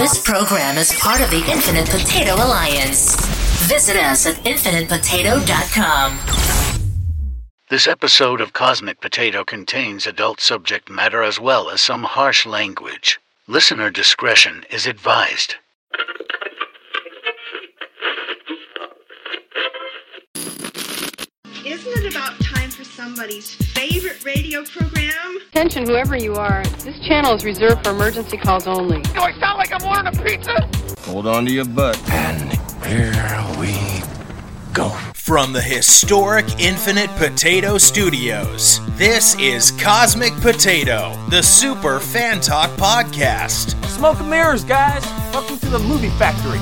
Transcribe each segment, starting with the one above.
This program is part of the Infinite Potato Alliance. Visit us at infinitepotato.com. This episode of Cosmic Potato contains adult subject matter as well as some harsh language. Listener discretion is advised. Isn't it about time for somebody's favorite radio program? Attention, whoever you are. This channel is reserved for emergency calls only. Do I sound like I'm ordering a pizza? Hold on to your butt. And here we go. From the historic Infinite Potato Studios, this is Cosmic Potato, the Super Fan Talk Podcast. Smoke and mirrors, guys. Welcome to the movie factory.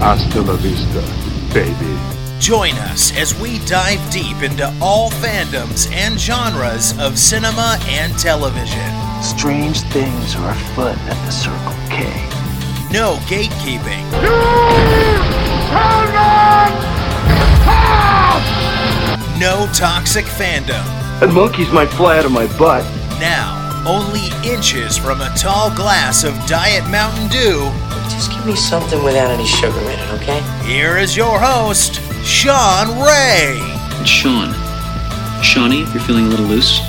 Hasta la vista, baby. Join us as we dive deep into all fandoms and genres of cinema and television. Strange things are afoot at the Circle K. No gatekeeping. You cannot pass! No toxic fandom. That monkey's might fly out of my butt. Now, only inches from a tall glass of Diet Mountain Dew. Just give me something without any sugar in it, okay? Here is your host, Sean Ray. Sean. Shawnee, if you're feeling a little loose.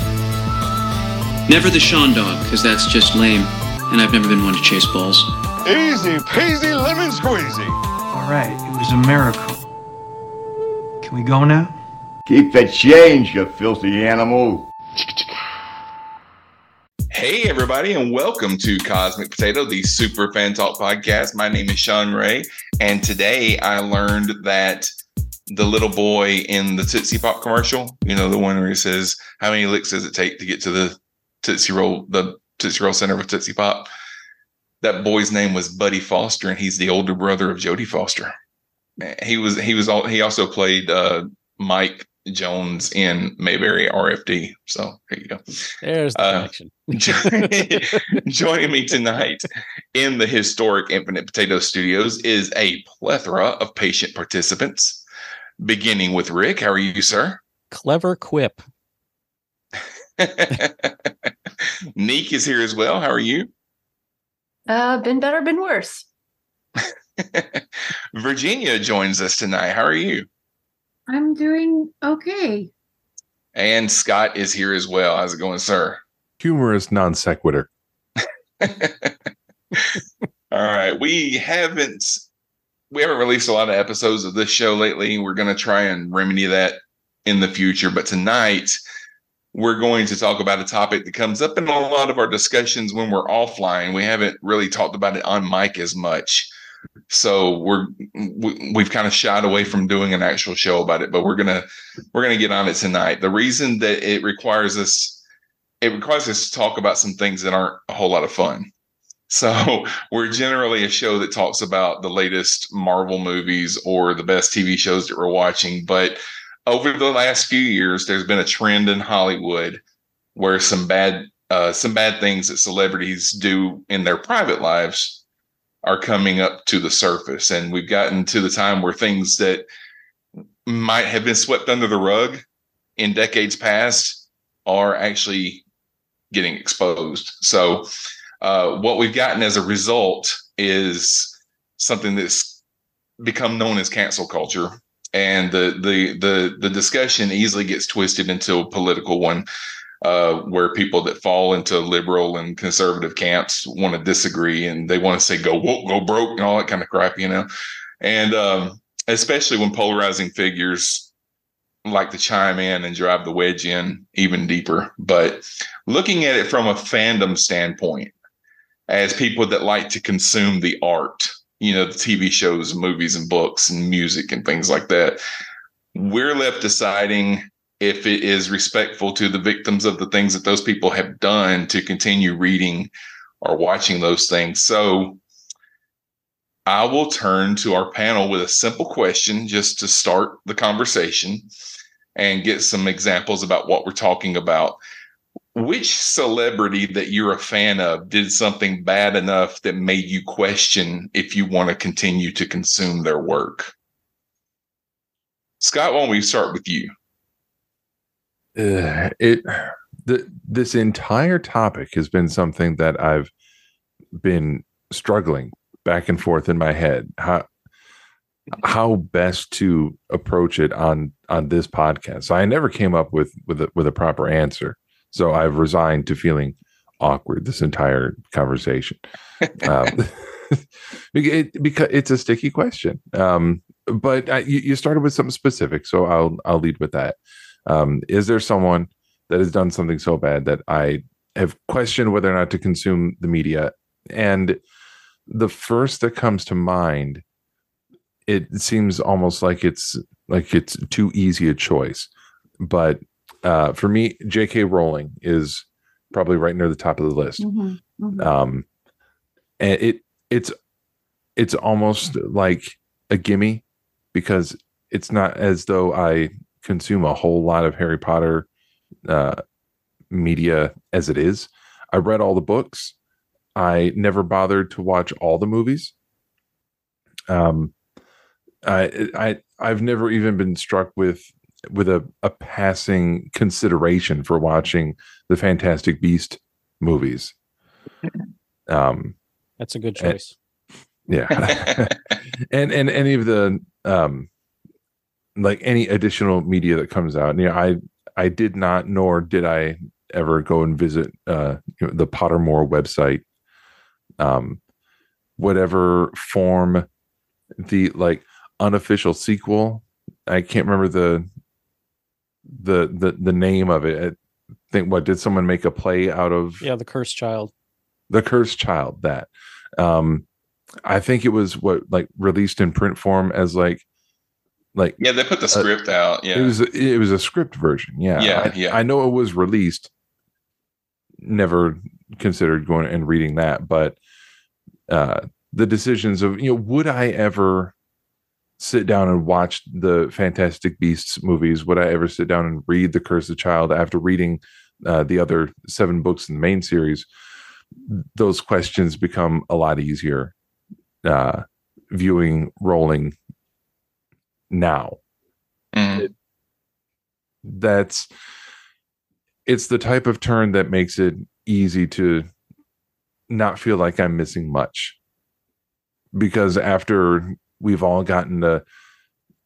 Never the Sean dog, because that's just lame, and I've never been one to chase balls. Easy peasy lemon squeezy. All right, it was a miracle. Can we go now? Keep the change, you filthy animal. Hey, everybody, and welcome to Cosmic Potato, the Super Fan Talk podcast. My name is Sean Ray, and today I learned that the little boy in the Tootsie Pop commercial, you know, the one where he says, How many licks does it take to get to the Tootsie Roll, the Tootsie Roll Center of Tootsie Pop? That boy's name was Buddy Foster, and he's the older brother of Jodie Foster. He was, he was, all, he also played uh, Mike Jones in Mayberry RFD. So there you go. There's the uh, connection. joining me tonight in the historic Infinite Potato Studios is a plethora of patient participants, beginning with Rick. How are you, sir? Clever quip. Neek is here as well. How are you? Uh, been better, been worse. Virginia joins us tonight. How are you? I'm doing okay. And Scott is here as well. How's it going, sir? Humorous non sequitur. All right. We haven't we haven't released a lot of episodes of this show lately. We're going to try and remedy that in the future, but tonight we're going to talk about a topic that comes up in a lot of our discussions when we're offline. We haven't really talked about it on mic as much so we're we, we've kind of shied away from doing an actual show about it but we're gonna we're gonna get on it tonight. The reason that it requires us it requires us to talk about some things that aren't a whole lot of fun. So we're generally a show that talks about the latest marvel movies or the best tv shows that we're watching but over the last few years there's been a trend in hollywood where some bad uh, some bad things that celebrities do in their private lives are coming up to the surface. And we've gotten to the time where things that might have been swept under the rug in decades past are actually getting exposed. So, uh, what we've gotten as a result is something that's become known as cancel culture. And the the the the discussion easily gets twisted into a political one uh, where people that fall into liberal and conservative camps want to disagree and they want to say go woke, go broke, and all that kind of crap, you know. And um, especially when polarizing figures like to chime in and drive the wedge in even deeper. But looking at it from a fandom standpoint, as people that like to consume the art, you know, the TV shows, movies, and books and music and things like that, we're left deciding if it is respectful to the victims of the things that those people have done to continue reading or watching those things. So I will turn to our panel with a simple question just to start the conversation and get some examples about what we're talking about. Which celebrity that you're a fan of did something bad enough that made you question if you want to continue to consume their work? Scott, why don't we start with you? It the this entire topic has been something that I've been struggling back and forth in my head how how best to approach it on on this podcast. So I never came up with with a, with a proper answer. So I've resigned to feeling awkward this entire conversation. Um, it, because it's a sticky question. Um, but I, you, you started with something specific, so I'll I'll lead with that. Um, is there someone that has done something so bad that I have questioned whether or not to consume the media? And the first that comes to mind, it seems almost like it's like it's too easy a choice. But uh, for me, J.K. Rowling is probably right near the top of the list. Mm-hmm. Mm-hmm. Um, and it it's it's almost like a gimme because it's not as though I consume a whole lot of Harry Potter uh, media as it is. I read all the books. I never bothered to watch all the movies. Um, I I I've never even been struck with with a, a passing consideration for watching the Fantastic Beast movies. Um, That's a good choice. And, yeah, and and any of the um, like any additional media that comes out. You know, I I did not, nor did I ever go and visit uh, you know, the Pottermore website. Um, whatever form the like unofficial sequel. I can't remember the the the the name of it. I think what did someone make a play out of? Yeah, the Cursed Child. The Cursed Child. That. Um, I think it was what like released in print form as like like yeah they put the script uh, out yeah. it was it was a script version yeah. Yeah I, yeah. I know it was released never considered going and reading that but uh the decisions of you know would I ever sit down and watch the Fantastic Beasts movies? Would I ever sit down and read the Curse Cursed Child after reading uh, the other seven books in the main series? Those questions become a lot easier uh, viewing Rowling now. Mm. It, that's it's the type of turn that makes it easy to not feel like I'm missing much. Because after we've all gotten a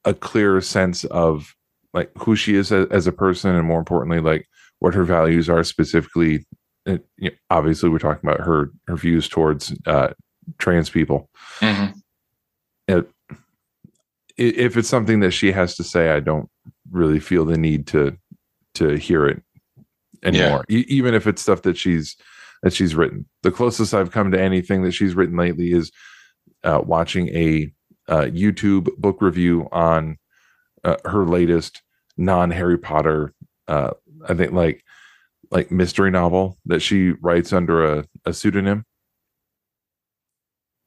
a clearer sense of like who she is as, as a person and more importantly like what her values are specifically and, you know, obviously we're talking about her her views towards uh trans people. Mm-hmm. It, if it's something that she has to say, I don't really feel the need to to hear it anymore. Yeah. E- even if it's stuff that she's that she's written. The closest I've come to anything that she's written lately is uh, watching a uh, YouTube book review on uh, her latest non Harry Potter. Uh, I think like like mystery novel that she writes under a, a pseudonym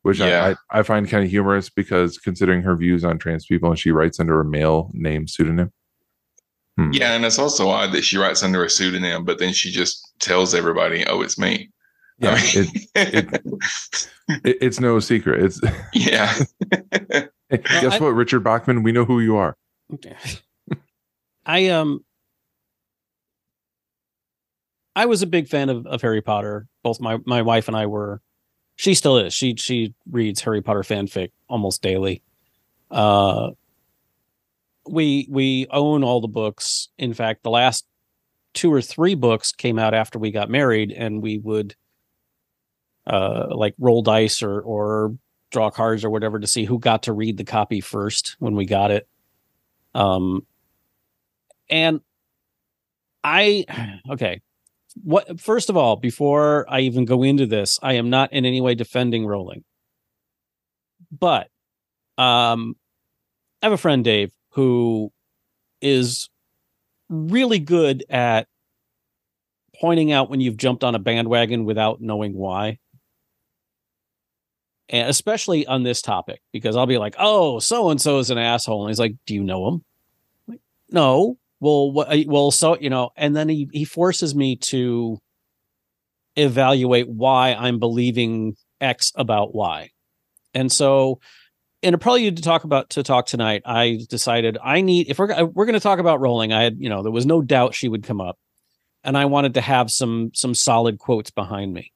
which yeah. I, I find kind of humorous because considering her views on trans people and she writes under a male name pseudonym. Hmm. Yeah, and it's also odd that she writes under a pseudonym, but then she just tells everybody, "Oh, it's me." Yeah, I mean, it, it, it, it's no secret. It's yeah. hey, guess I, what, Richard Bachman? We know who you are. I um, I was a big fan of, of Harry Potter. Both my my wife and I were she still is. She she reads Harry Potter fanfic almost daily. Uh we we own all the books. In fact, the last two or three books came out after we got married and we would uh like roll dice or or draw cards or whatever to see who got to read the copy first when we got it. Um and I okay, what first of all, before I even go into this, I am not in any way defending Rowling. But um I have a friend Dave who is really good at pointing out when you've jumped on a bandwagon without knowing why. And especially on this topic, because I'll be like, oh, so and so is an asshole. And he's like, do you know him? Like, no well what well so you know and then he he forces me to evaluate why i'm believing x about y. And so in a prelude to talk about to talk tonight i decided i need if we're we're going to talk about Rowling i had you know there was no doubt she would come up and i wanted to have some some solid quotes behind me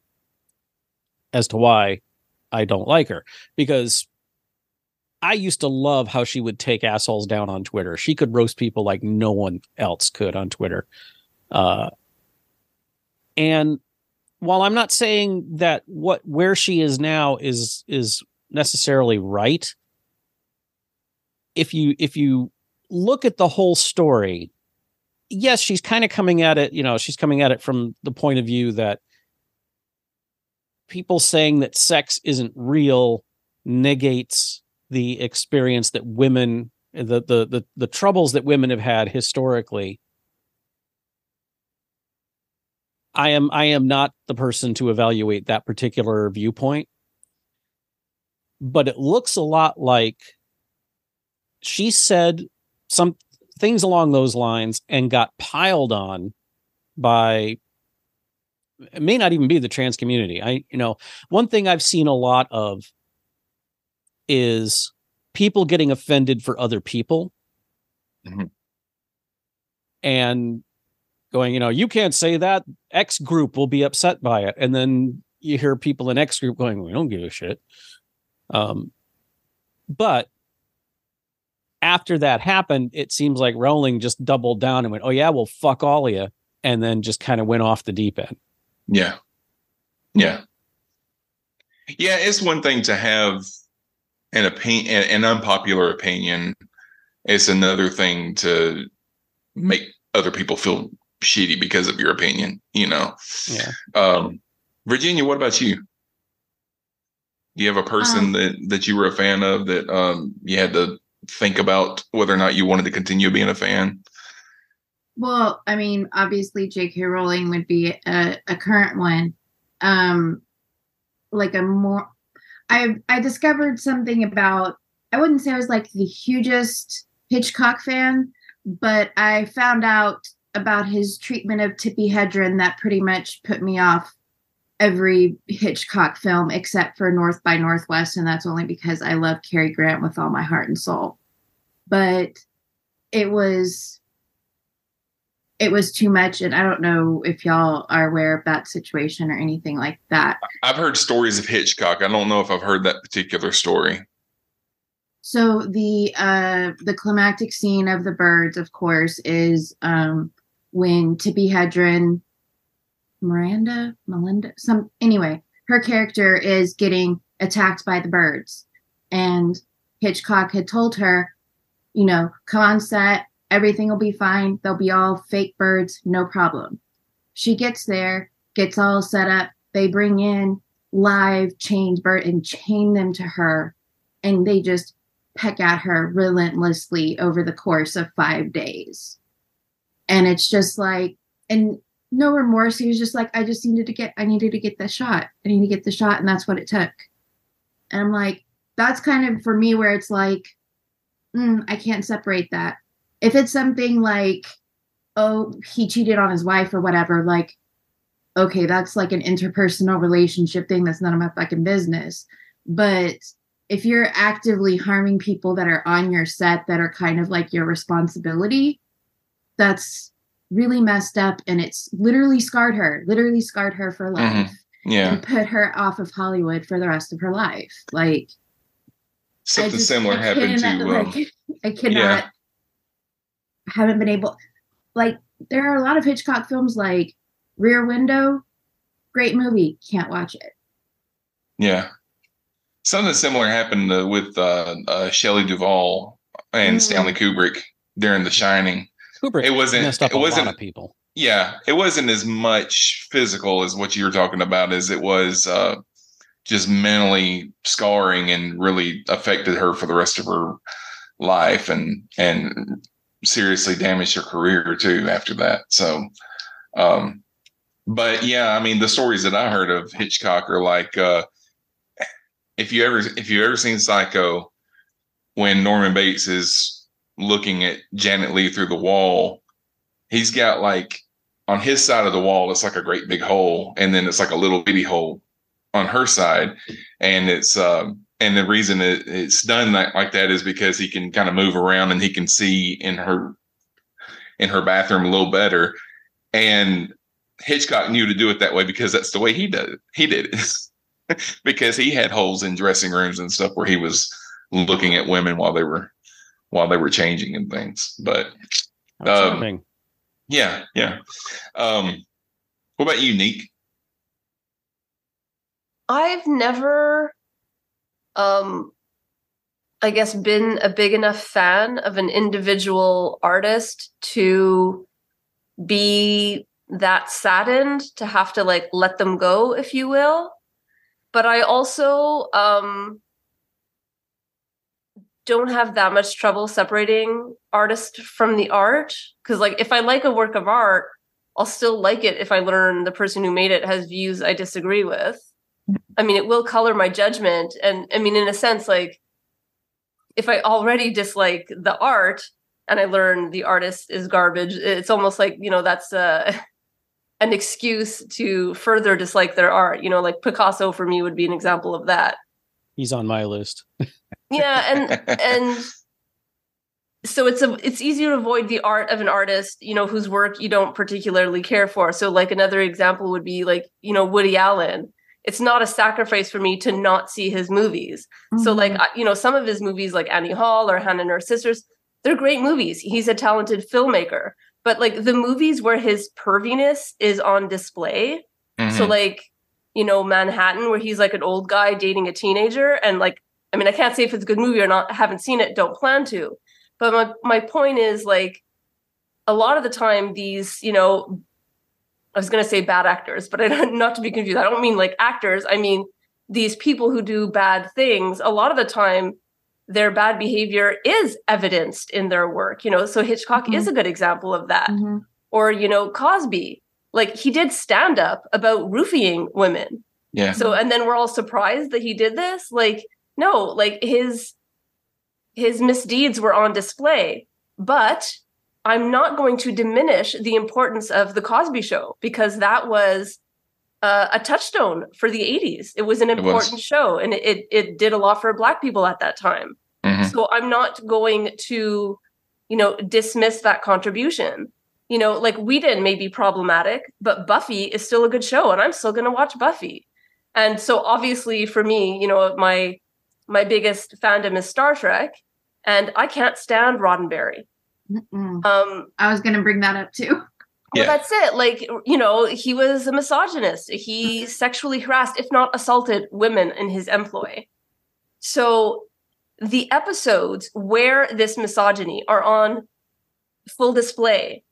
as to why I don't like her because I used to love how she would take assholes down on Twitter. She could roast people like no one else could on Twitter. Uh, and while I'm not saying that what where she is now is is necessarily right, if you if you look at the whole story, yes, she's kind of coming at it, you know, she's coming at it from the point of view that people saying that sex isn't real negates the experience that women the the the, the troubles that women have had historically i am i am not the person to evaluate that particular viewpoint but it looks a lot like she said some things along those lines and got piled on by it may not even be the trans community. I, you know, one thing I've seen a lot of is people getting offended for other people mm-hmm. and going, you know, you can't say that. X group will be upset by it. And then you hear people in X group going, we don't give a shit. Um, but after that happened, it seems like Rowling just doubled down and went, oh, yeah, well, fuck all of you. And then just kind of went off the deep end. Yeah. Yeah. Yeah, it's one thing to have an opinion, an unpopular opinion. It's another thing to make other people feel shitty because of your opinion, you know. Yeah. Um, Virginia, what about you? Do you have a person Um, that that you were a fan of that um you had to think about whether or not you wanted to continue being a fan? Well, I mean, obviously J.K. Rowling would be a, a current one. Um, like a more, I I discovered something about. I wouldn't say I was like the hugest Hitchcock fan, but I found out about his treatment of Tippi Hedren that pretty much put me off every Hitchcock film except for North by Northwest, and that's only because I love Cary Grant with all my heart and soul. But it was it was too much and i don't know if y'all are aware of that situation or anything like that I've heard stories of Hitchcock. I don't know if I've heard that particular story. so the uh the climactic scene of the birds of course is um when Tippi Hedren Miranda Melinda some anyway her character is getting attacked by the birds and Hitchcock had told her you know come on set everything will be fine. They'll be all fake birds. No problem. She gets there gets all set up. They bring in live chained bird and chain them to her and they just peck at her relentlessly over the course of five days. And it's just like and no remorse. He was just like i just needed to get i needed to get the shot. I need to get the shot and that's what it took. And i'm like that's kind of for me where it's like mm, i can't separate that if it's something like oh he cheated on his wife or whatever like okay that's like an interpersonal relationship thing that's none of my fucking business but if you're actively harming people that are on your set that are kind of like your responsibility that's really messed up and it's literally scarred her literally scarred her for life Mhm. Yeah. and put her off of hollywood for the rest of her life like Something just- similar I happened to um, like, I cannot yeah. Haven't been able like there are a lot of Hitchcock films like Rear Window, great movie, can't watch it. Yeah. Something similar happened uh, with uh, uh, Shelley Duvall and Mm. Stanley Kubrick during The Shining. Kubrick it wasn't. messed up it a wasn't. lot of people. Yeah, it wasn't as much physical as what you were talking about as it was uh, just mentally scarring and really affected her for the rest of her life and and seriously damaged her career too after that. So, um, but yeah, I mean the stories that I heard of Hitchcock are like uh, if you ever if you ever seen Psycho, when Norman Bates is looking at Janet Leigh through the wall, he's got like on his side of the wall, it's like a great big hole, and then it's like a little bitty hole on her side, and it's um and the reason it, it's done like, like that is because he can kind of move around and he can see in her in her bathroom a little better, and Hitchcock knew to do it that way because that's the way he did it. He did it. because he had holes in dressing rooms and stuff where he was looking at women while they were while they were changing and things. But um, yeah, yeah. Um, what about you, Neek? I've never, um, I guess, been a big enough fan of an individual artist to be that saddened to have to like let them go, if you will. But I also um, don't have that much trouble separating artist from the art because, like, if I like a work of art, I'll still like it if I learn the person who made it has views I disagree with. I mean, it will color my judgment. And I mean, in a sense, like, if I already dislike the art and I learn the artist is garbage, it's almost like, you know, that's uh, an excuse to further dislike their art. You know, like Picasso for me would be an example of that. He's on my list. yeah. And, and, so it's a it's easy to avoid the art of an artist you know whose work you don't particularly care for so like another example would be like you know woody allen it's not a sacrifice for me to not see his movies. Mm-hmm. So like you know some of his movies like Annie Hall or Hannah and her sisters, they're great movies. He's a talented filmmaker. But like the movies where his perviness is on display, mm-hmm. so like you know Manhattan where he's like an old guy dating a teenager and like I mean I can't say if it's a good movie or not. I haven't seen it, don't plan to. But my my point is like a lot of the time these, you know, I was going to say bad actors, but I don't, not to be confused. I don't mean like actors. I mean these people who do bad things. A lot of the time, their bad behavior is evidenced in their work. You know, so Hitchcock mm-hmm. is a good example of that. Mm-hmm. Or you know, Cosby, like he did stand up about roofing women. Yeah. So and then we're all surprised that he did this. Like no, like his his misdeeds were on display, but I'm not going to diminish the importance of the Cosby Show because that was uh, a touchstone for the 80s. It was an important was. show, and it, it, did a lot for Black people at that time. Mm-hmm. So I'm not going to, you know, dismiss that contribution. You know, like Whedon may be problematic, but Buffy is still a good show, and I'm still going to watch Buffy. And so obviously for me, you know, my my biggest fandom is Star Trek, and I can't stand Roddenberry. Mm-mm. Um, I was going to bring that up too. Well, yeah. that's it. Like, you know, he was a misogynist. He sexually harassed, if not assaulted, women in his employ. So the episodes where this misogyny are on full display,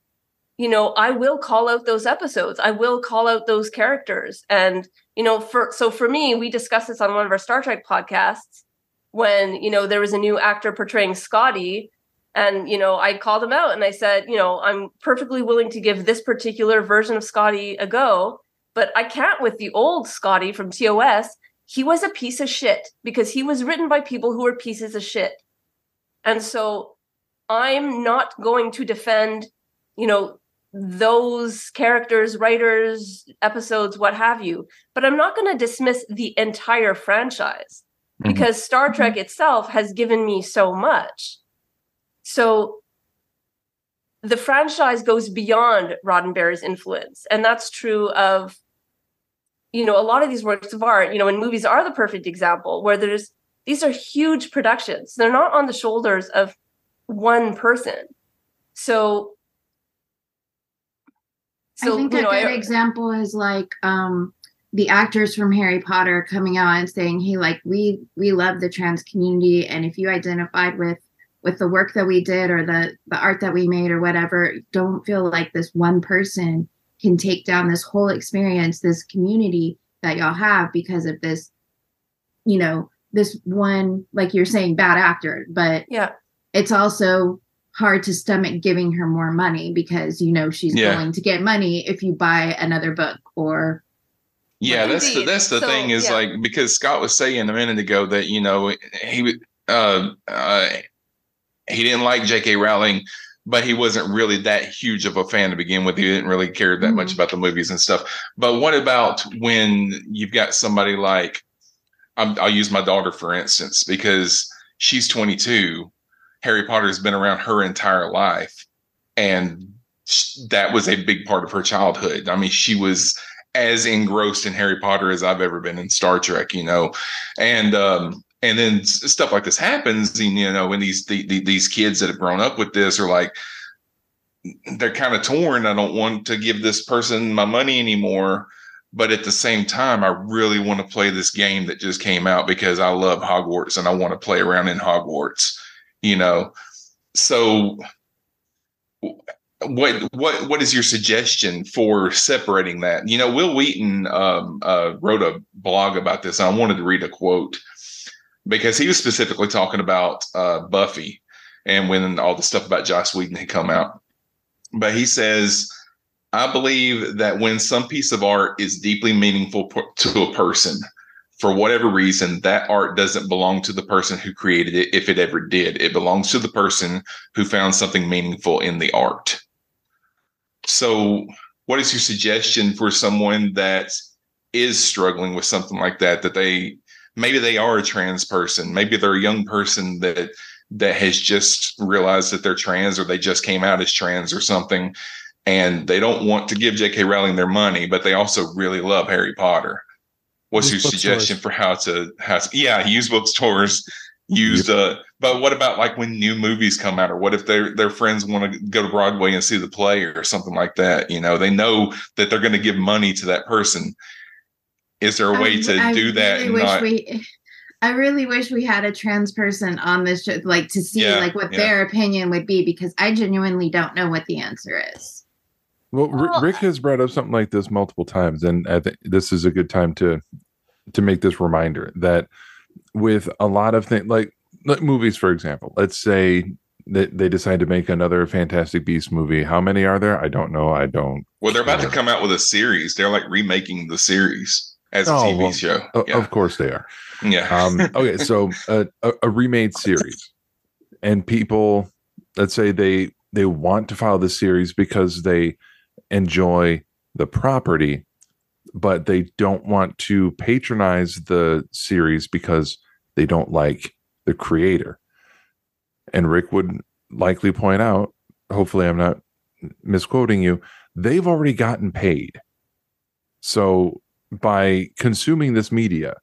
you know, I will call out those episodes. I will call out those characters. And, you know, for so for me, we discussed this on one of our Star Trek podcasts when, you know, there was a new actor portraying Scotty and, you know, I called him out and I said, you know, I'm perfectly willing to give this particular version of Scotty a go, but I can't with the old Scotty from TOS. He was a piece of shit because he was written by people who were pieces of shit. And so I'm not going to defend, you know, those characters, writers, episodes, what have you. But I'm not going to dismiss the entire franchise mm-hmm. because Star Trek itself has given me so much. So the franchise goes beyond Roddenberry's influence. And that's true of, you know, a lot of these works of art, you know, and movies are the perfect example where there's these are huge productions. They're not on the shoulders of one person. So so, I think a know, good I, example is like um, the actors from Harry Potter coming out and saying, "Hey, like we we love the trans community, and if you identified with with the work that we did or the the art that we made or whatever don't feel like this one person can take down this whole experience this community that y'all have because of this you know this one like you're saying bad actor but yeah it's also hard to stomach giving her more money because you know she's yeah. willing to get money if you buy another book or yeah that's the that's the so, thing is yeah. like because scott was saying a minute ago that you know he would uh, uh he didn't like J.K. Rowling, but he wasn't really that huge of a fan to begin with. He didn't really care that mm-hmm. much about the movies and stuff. But what about when you've got somebody like, i will use my daughter for instance, because she's 22. Harry Potter's been around her entire life, and that was a big part of her childhood. I mean, she was as engrossed in Harry Potter as I've ever been in Star Trek, you know, and um, and then stuff like this happens, and you know, when these the, the, these kids that have grown up with this are like, they're kind of torn. I don't want to give this person my money anymore, but at the same time, I really want to play this game that just came out because I love Hogwarts and I want to play around in Hogwarts, you know. So what what what is your suggestion for separating that? You know, Wil Wheaton um, uh, wrote a blog about this. I wanted to read a quote because he was specifically talking about uh, Buffy and when all the stuff about Joss Whedon had come out. But he says, "I believe that when some piece of art is deeply meaningful to a person." For whatever reason, that art doesn't belong to the person who created it, if it ever did. It belongs to the person who found something meaningful in the art so, what is your suggestion for someone that is struggling with something like that? That they maybe they are a trans person, maybe they're a young person that that has just realized that they're trans or they just came out as trans or something. And they don't want to give J.K. Rowling their money, but they also really love Harry Potter. What's use your suggestion for how to how to yeah, use bookstores used uh but what about like when new movies come out? Or what if their their friends want to go to broadway and see the play or something like that you know? They know that they're going to give money to that person is there a way I, to I do that really not... we, i really wish we had a trans person on this show like to see yeah, like what yeah. their opinion would be because i genuinely don't know what the answer is well, well rick has brought up something like this multiple times and i think this is a good time to to make this reminder that with a lot of things like, like movies, for example. Let's say that they decide to make another Fantastic Beast movie. How many are there? I don't know. I don't. Well, they're about to come out with a series. They're like remaking the series as a oh, TV well, show. Yeah. Of course they are. Yeah. um, okay, so uh, a, a remade series, and people, let's say they they want to follow the series because they enjoy the property but they don't want to patronize the series because they don't like the creator. And Rick would likely point out, hopefully, I'm not misquoting you, they've already gotten paid. So by consuming this media,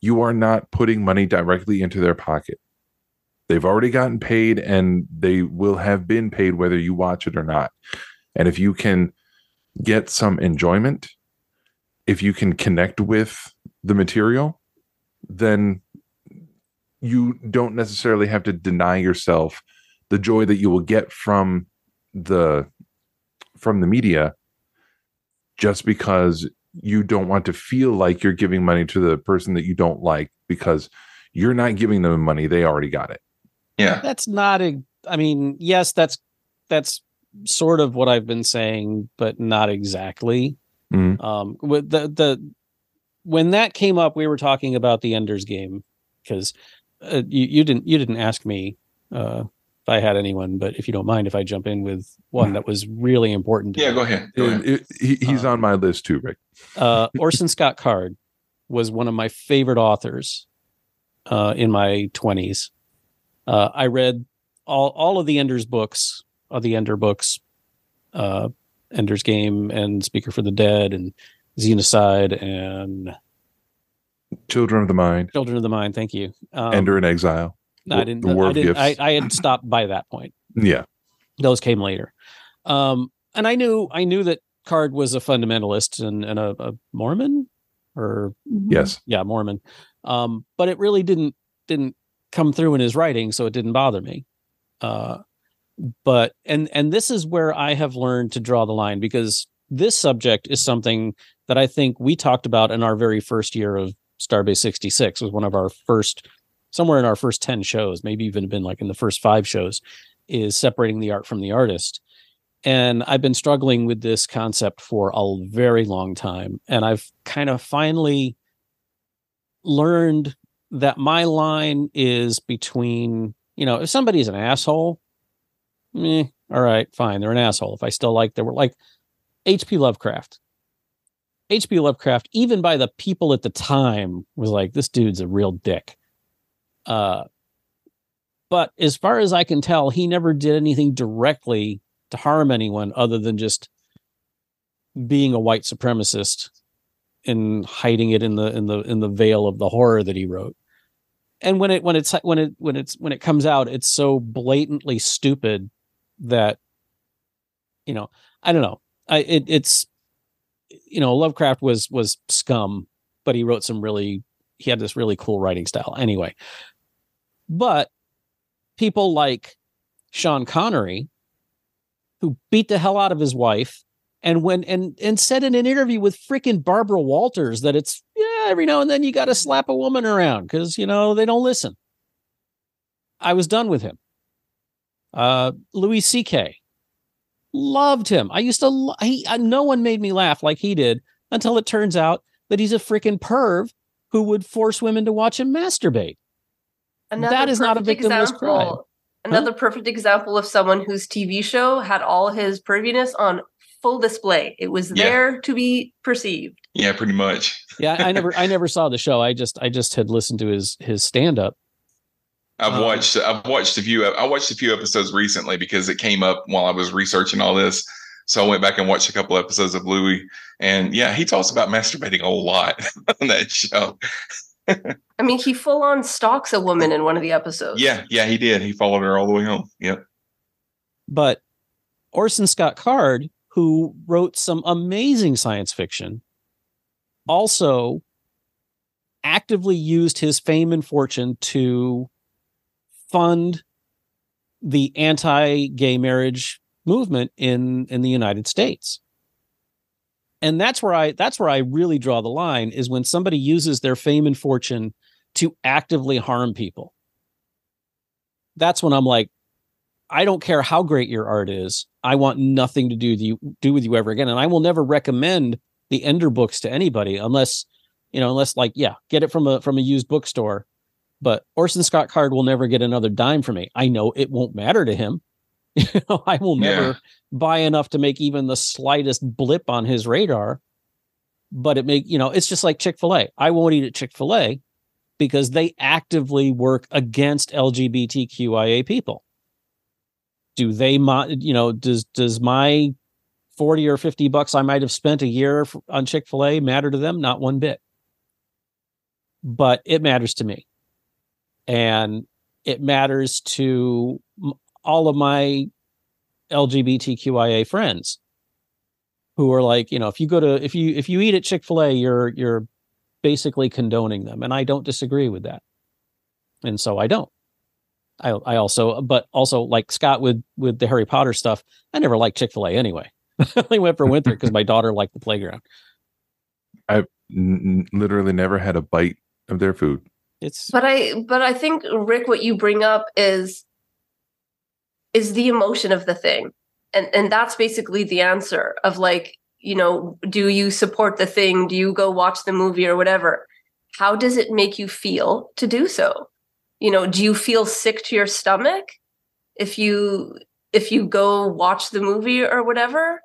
you are not putting money directly into their pocket. They've already gotten paid and they will have been paid whether you watch it or not. And if you can get some enjoyment if you can connect with the material, then you don't necessarily have to deny yourself the joy that you will get from the from the media just because you don't want to feel like you're giving money to the person that you don't like because you're not giving them money they already got it. Yeah. That's not a i mean yes that's that's sort of what i've been saying but not exactly. Mm-hmm. Um, with the the when that came up, we were talking about the Ender's Game because uh, you, you didn't you didn't ask me uh, if I had anyone, but if you don't mind, if I jump in with one that was really important. yeah, me. go ahead. Go ahead. It, it, he, he's uh, on my list too, Rick. uh, Orson Scott Card was one of my favorite authors uh, in my twenties. Uh, I read all all of the Ender's books, of the Ender books, uh, Ender's Game and Speaker for the Dead and Xenocide and Children of the Mind. Children of the Mind. Thank you. Um, Ender in Exile. I didn't. The War I, didn't I, I, had stopped by that point. Yeah, those came later. Um, and I knew I knew that Card was a fundamentalist and, and a, a Mormon, or mm-hmm. yes, yeah, Mormon. Um, but it really didn't didn't come through in his writing, so it didn't bother me. Uh, but and and this is where i have learned to draw the line because this subject is something that i think we talked about in our very first year of starbase 66 was one of our first somewhere in our first 10 shows maybe even been like in the first five shows is separating the art from the artist and i've been struggling with this concept for a very long time and i've kind of finally learned that my line is between you know if somebody's an asshole eh, all right, fine. They're an asshole. If I still like, they were like H.P. Lovecraft. H.P. Lovecraft, even by the people at the time, was like, this dude's a real dick. Uh, but as far as I can tell, he never did anything directly to harm anyone other than just being a white supremacist and hiding it in the in the in the veil of the horror that he wrote. And when it when it's when it when it's when it comes out, it's so blatantly stupid that you know I don't know. I it, it's you know Lovecraft was was scum, but he wrote some really he had this really cool writing style anyway. But people like Sean Connery, who beat the hell out of his wife, and when and and said in an interview with freaking Barbara Walters that it's yeah every now and then you got to slap a woman around because you know they don't listen. I was done with him. Uh, Louis C.K. loved him. I used to. He uh, no one made me laugh like he did until it turns out that he's a freaking perv who would force women to watch him masturbate. Another that is not a perfect victimless example- crime. Another perfect example of someone whose TV show had all his perviness on full display. It was Yeah. there to be perceived. Yeah, pretty much. Yeah, I never I never saw the show. I just I just had listened to his his stand up. I've Um, watched I've watched a few I watched a few episodes recently because it came up while I was researching all this. So I went back and watched a couple episodes of Louis, and yeah, he talks about masturbating a lot on that show. I mean, he full on stalks a woman in one of the episodes. Yeah, yeah, he did. He followed her all the way home. Yep. But Orson Scott Card, who wrote some amazing science fiction, also actively used his fame and fortune to fund the anti-gay marriage movement in in the United States. And that's where I that's where I really draw the line is when somebody uses their fame and fortune to actively harm people. That's when I'm like I don't care how great your art is. I want nothing to do with you do with you ever again. And I will never recommend the Ender books to anybody unless, you know, unless like, yeah, get it from a from a used bookstore. But Orson Scott Card will never get another dime from me. I know it won't matter to him. You know, I will never Yeah. buy enough to make even the slightest blip on his radar. But it make you know, it's just like Chick-fil-A. I won't eat at Chick-fil-A because they actively work against LGBTQIA people do they you know does does my 40 or 50 bucks i might have spent a year on chick-fil-a matter to them not one bit but it matters to me and it matters to all of my lgbtqia friends who are like you know if you go to if you if you eat at chick-fil-a you're you're basically condoning them and i don't disagree with that and so i don't I I also but also like Scott with with the Harry Potter stuff. I never liked Chick Fil A anyway. I only went for winter because my daughter liked the playground. I n- n- literally never had a bite of their food. It's But I but I think Rick, what you bring up is is the emotion of the thing. And and that's basically the answer of like, you know, do you support the thing? Do you go watch the movie or whatever? How does it make you feel to do so? You know, do you feel sick to your stomach if you if you go watch the movie or whatever?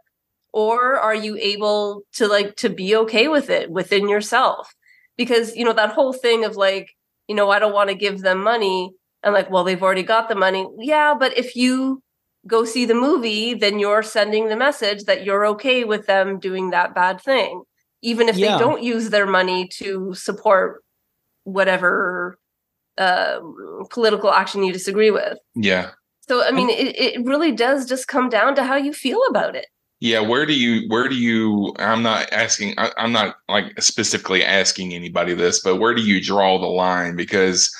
Or are you able to like to be okay with it within yourself? Because, you know, that whole thing of like, you know, I don't want to give them money. And like, well, they've already got the money. Yeah, but if you go see the movie, then you're sending the message that you're okay with them doing that bad thing, even if Yeah. they don't use their money to support whatever uh, political action you disagree with. Yeah. So, I mean, it, it really does just come down to how you feel about it. Yeah, where do you where do you I'm not asking I, I'm not like specifically asking anybody this, but where do you draw the line? Because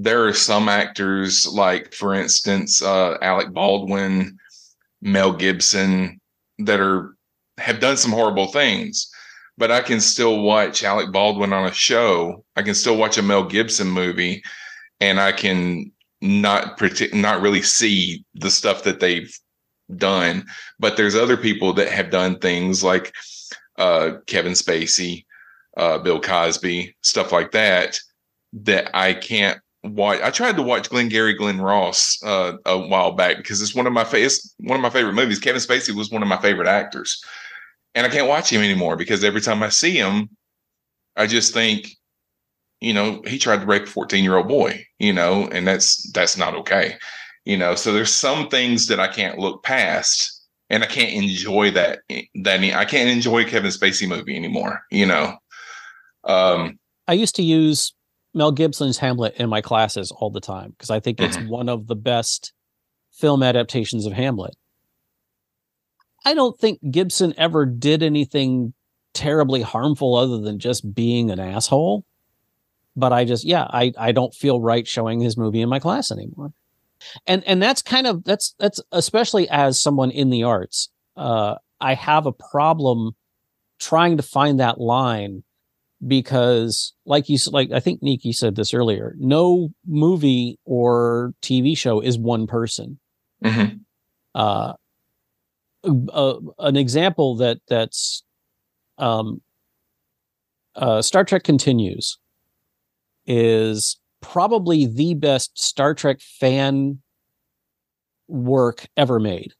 there are some actors, like for instance, uh Alec Baldwin, Mel Gibson, that are have done some horrible things, but I can still watch Alec Baldwin on a show. I can still watch a Mel Gibson movie, and I can not not really see the stuff that they've done. But there's other people that have done things like uh, Kevin Spacey, uh, Bill Cosby, stuff like that, that I can't watch. I tried to watch Glengarry Glen Ross uh, a while back because it's one of my fa- it's one of my favorite movies. Kevin Spacey was one of my favorite actors, and I can't watch him anymore because every time I see him, I just think, you know, he tried to rape a 14 year old boy, you know, and that's that's not okay, you know. So there's some things that I can't look past, and I can't enjoy that. That I can't enjoy Kevin Spacey movie anymore, you know. Um, I used to use Mel Gibson's Hamlet in my classes all the time because I think it's Mm-hmm. one of the best film adaptations of Hamlet. I don't think Gibson ever did anything terribly harmful other than just being an asshole. But I just, yeah, I, I don't feel right showing his movie in my class anymore. And and that's kind of that's that's especially as someone in the arts, uh, I have a problem trying to find that line because like you like I think Nikki said this earlier, no movie or TV show is one person. mhm. Uh, uh, an example that that's um, uh, Star Trek continues is probably the best Star Trek fan work ever made.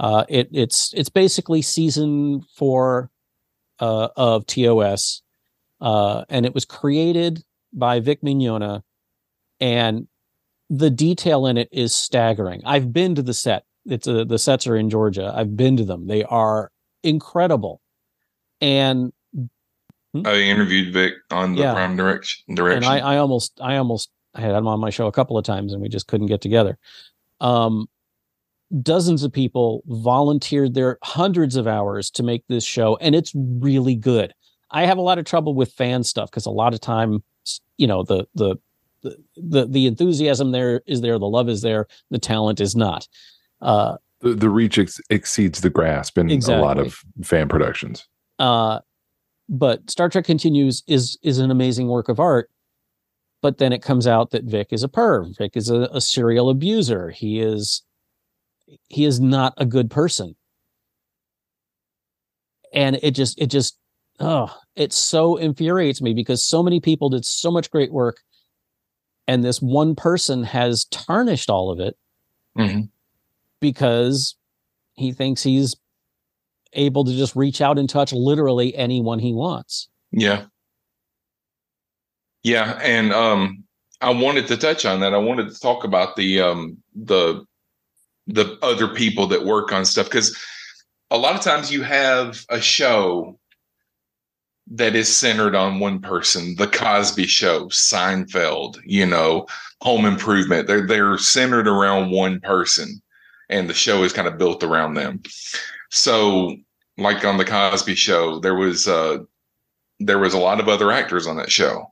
Uh, it, it's it's basically season four uh, of TOS, uh, and it was created by Vic Mignogna, and the detail in it is staggering. I've been to the set. It's a, the sets are in Georgia. I've been to them. They are incredible, and I interviewed Vic on the Yeah. Prime Direction. and I, I almost I almost I had him on my show a couple of times and we just couldn't get together. Um, dozens of people volunteered their hundreds of hours to make this show, and it's really good. I have a lot of trouble with fan stuff because a lot of time, you know, the the the the, the enthusiasm there is there, the love is there, the talent is not. Uh, The, the reach ex- exceeds the grasp in a lot of fan productions. uh, but Star Trek Continues is is an amazing work of art. But then it comes out that Vic is a perv. Vic is a, a serial abuser. He is he is not a good person. And it just it just oh, it so infuriates me because so many people did so much great work and this one person has tarnished all of it Mhm. because he thinks he's able to just reach out and touch literally anyone he wants. Yeah. Yeah, and um I wanted to touch on that. I wanted to talk about the um the the other people that work on stuff cuz a lot of times you have a show that is centered on one person, the Cosby show, Seinfeld, you know, Home Improvement. They're they're centered around one person and the show is kind of built around them. So like on the Cosby show, there was uh there was a lot of other actors on that show.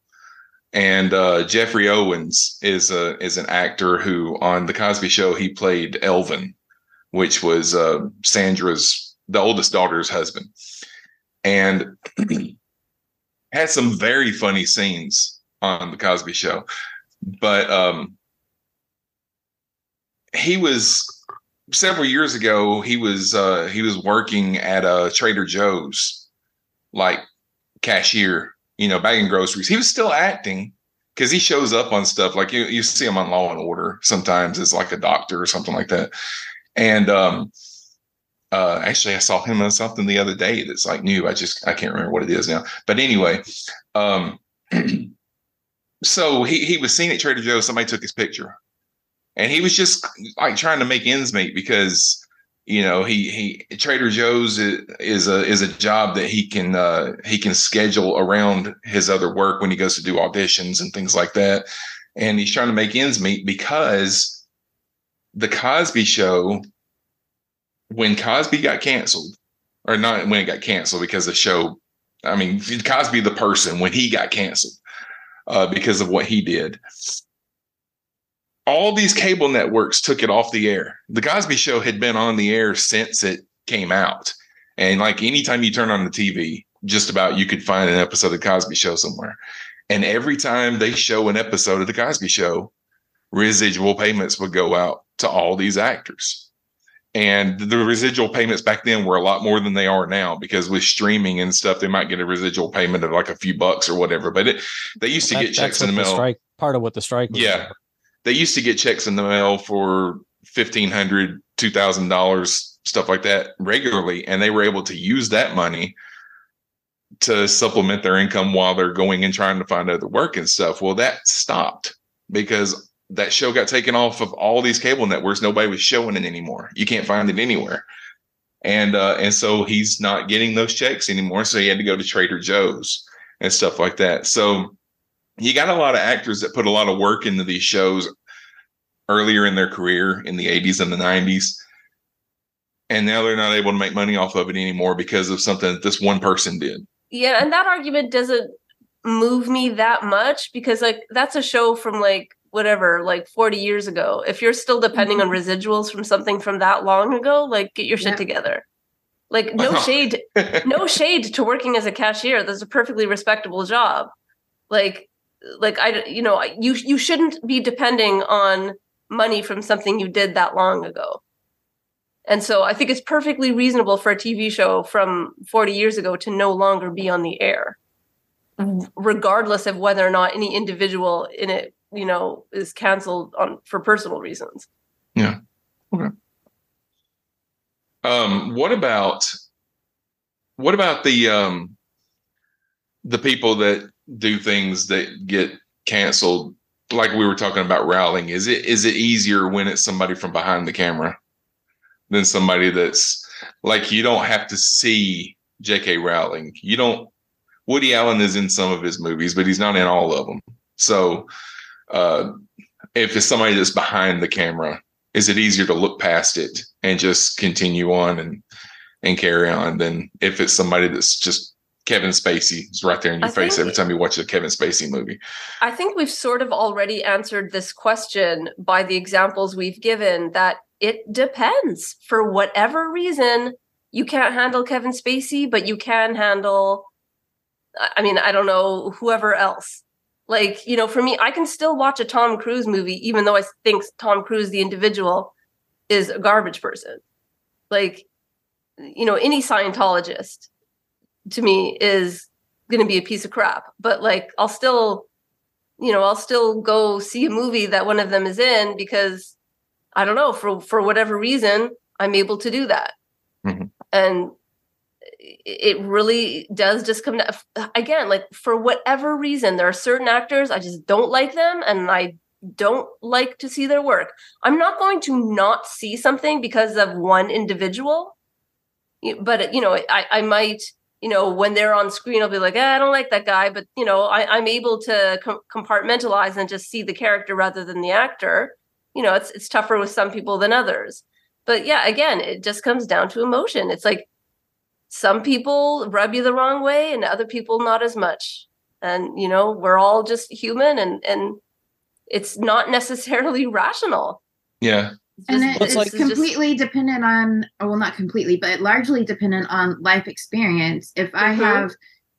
And uh, Geoffrey Owens is a is an actor who on the Cosby Show he played Elvin, which was uh, Sandra's the oldest daughter's husband, and had some very funny scenes on the Cosby Show. But um, he was several years ago. He was uh, he was working at a Trader Joe's, like cashier, you know, bagging groceries. He was still acting because he shows up on stuff like you you see him on Law and Order sometimes as like a doctor or something like that. And um, uh, actually, I saw him on something the other day that's like new. I just I can't remember what it is now. But anyway, um, so he he was seen at Trader Joe's. Somebody took his picture, and he was just like trying to make ends meet because you know he he Trader Joe's is, a is a job that he can uh, he can schedule around his other work when he goes to do auditions and things like that, and he's trying to make ends meet because the Cosby Show when Cosby got canceled or not when it got canceled because the show I mean Cosby the person when he got canceled uh, because of what he did all these cable networks took it off the air. The Cosby Show had been on the air since it came out. And like anytime you turn on the TV, just about you could find an episode of the Cosby Show somewhere. And every time they show an episode of the Cosby Show, residual payments would go out to all these actors. And the residual payments back then were a lot more than they are now because with streaming and stuff, they might get a residual payment of like a few bucks or whatever. But it, they used to That- get checks in the mail. strike part of what the strike was Yeah. They used to get checks in the mail for fifteen hundred, two thousand dollars, stuff like that regularly, and they were able to use that money to supplement their income while they're going and trying to find other work and stuff. Well, that stopped because that show got taken off of all these cable networks. Nobody was showing it anymore. You can't find it anywhere. And uh, and so he's not getting those checks anymore. So he had to go to Trader Joe's. and stuff like that. So you got a lot of actors that put a lot of work into these shows earlier in their career in the 80s and the 90s. And now they're not able to make money off of it anymore because of something that this one person did. Yeah, and that argument doesn't move me that much because like that's a show from like whatever, like 40 years ago. If you're still depending mm-hmm. on residuals from something from that long ago, like get your shit yeah. together. Like no shade, no shade to working as a cashier. That's a perfectly respectable job. Like like I you know, you you shouldn't be depending on money from something you did that long ago. And so I think it's perfectly reasonable for a TV show from 40 years ago to no longer be on the air, regardless of whether or not any individual in it, you know, is canceled on for personal reasons. Yeah. Okay. Um, what about what about the um the people that do things that get canceled like we were talking about Rowling is it is it easier when it's somebody from behind the camera than somebody that's like you don't have to see J.K. Rowling. You don't. Woody Allen is in some of his movies, but he's not in all of them. So, uh, if it's somebody that's behind the camera, is it easier to look past it and just continue on and and carry on than if it's somebody that's just Kevin Spacey is right there in your I face every time you watch a Kevin Spacey movie. I think we've sort of already answered this question by the examples we've given that it depends. For whatever reason, you can't handle Kevin Spacey, but you can handle, I mean, I don't know, whoever else. Like, you know, for me, I can still watch a Tom Cruise movie, even though I think Tom Cruise, the individual, is a garbage person. Like, you know, any Scientologist to me is going to be a piece of crap. But like, I'll still, you know, I'll still go see a movie that one of them is in because I don't know for for whatever reason I'm able to do that, mm-hmm. and it really does just come down again like for whatever reason there are certain actors i just don't like them and i don't like to see their work i'm not going to not see something because of one individual but you know i, I might you know, when they're on screen, I'll be like, eh, I don't like that guy, but you know, I, am able to com- compartmentalize and just see the character rather than the actor. You know, it's it's tougher with some people than others. But yeah, again, it just comes down to emotion. It's like some people rub you the wrong way, and other people not as much. And you know, we're all just human, and and it's not necessarily rational. Yeah and it, it's, like, completely just... dependent on well not completely but largely dependent on life experience. If i mm-hmm. have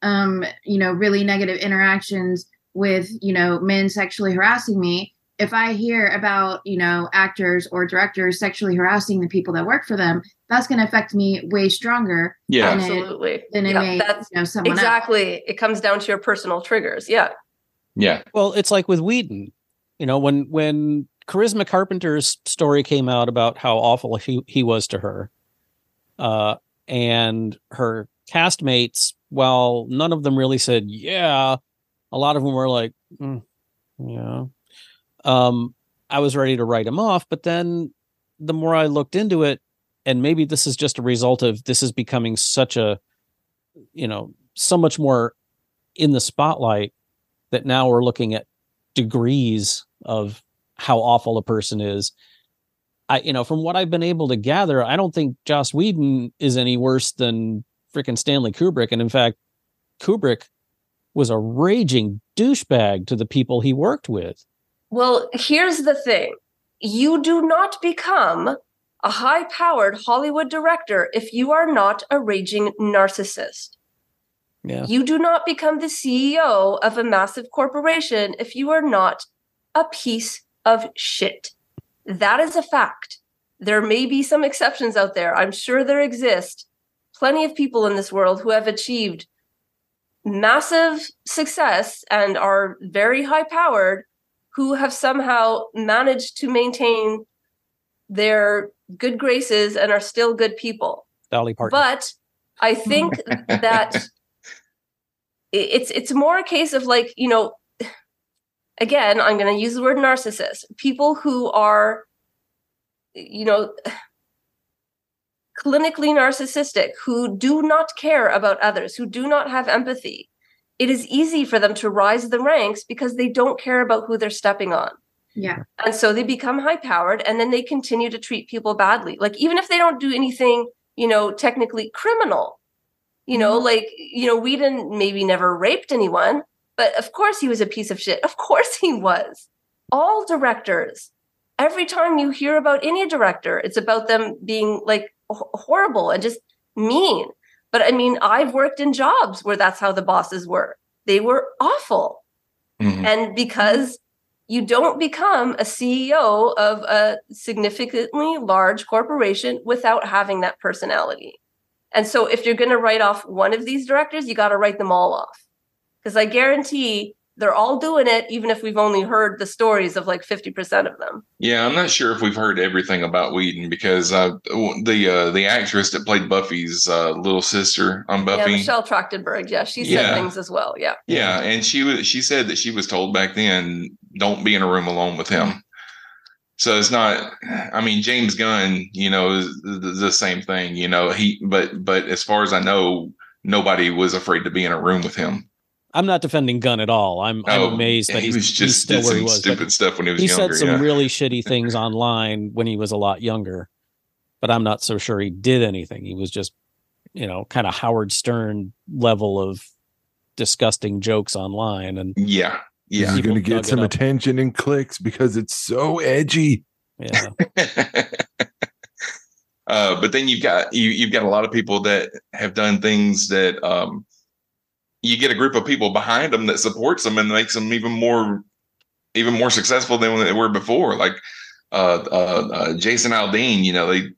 um you know really negative interactions with you know men sexually harassing me if i hear about you know actors or directors sexually harassing the people that work for them that's going to affect me way stronger yeah. than absolutely. it, than it yeah, may that's, you know someone exactly. Else. it comes down to your personal triggers. Yeah. Yeah. Well it's like with whedon you know when when Charisma Carpenter's story came out about how awful he, he was to her. Uh, and her castmates, while none of them really said, yeah, a lot of them were like, mm, yeah. Um, I was ready to write him off. But then the more I looked into it, and maybe this is just a result of this is becoming such a, you know, so much more in the spotlight that now we're looking at degrees of how awful a person is. I, you know, from what I've been able to gather, I don't think Joss Whedon is any worse than freaking Stanley Kubrick. And in fact, Kubrick was a raging douchebag to the people he worked with. Well, here's the thing you do not become a high powered Hollywood director if you are not a raging narcissist. Yeah. You do not become the CEO of a massive corporation if you are not a piece of shit. That is a fact. There may be some exceptions out there. I'm sure there exist plenty of people in this world who have achieved massive success and are very high powered who have somehow managed to maintain their good graces and are still good people. Dolly Parton. But I think that it's it's more a case of like, you know, again, I'm going to use the word narcissist. People who are, you know, clinically narcissistic, who do not care about others, who do not have empathy. it is easy for them to rise the ranks because they don't care about who they're stepping on. Yeah. And so they become high powered and then they continue to treat people badly. Like, even if they don't do anything, you know, technically criminal, you know, Mm-hmm. like, you know, Whedon maybe never raped anyone, but of course he was a piece of shit. Of course he was. All directors, every time you hear about any director, it's about them being like horrible and just mean. But I mean, I've worked in jobs where that's how the bosses were. They were awful. Mhm. And because you don't become a CEO of a significantly large corporation without having that personality. And so if you're going to write off one of these directors, you got to write them all off. Because I guarantee they're all doing it, even if we've only heard the stories of like 50% of them. Yeah, I'm not sure if we've heard everything about Whedon because uh, the uh, the actress that played Buffy's uh, little sister on Buffy. Yeah, Michelle Trachtenberg. Yeah, she said Yeah. things as well. Yeah. Yeah, and she was she said that she was told back then, don't be in a room alone with him. So it's not. I mean, James Gunn, you know, is the, the same thing. You know, he but but as far as I know, nobody was afraid to be in a room with him. I'm not defending Gunn at all. I'm, I'm amazed that he he's, was he's just still did where he some was. but stupid stuff when he was younger. he younger. said some yeah. really shitty things online when he was a lot younger, but I'm not so sure he did anything. He was just, you know, kind of Howard Stern level of disgusting jokes online. And yeah, yeah. is People going to get some attention and clicks because it's so edgy. Yeah. uh, but then you've got you you've got a lot of people that have done things that um, you get a group of people behind them that supports them and makes them even more even more successful than they were before. Like uh, uh, uh, Jason Aldean, you know, they a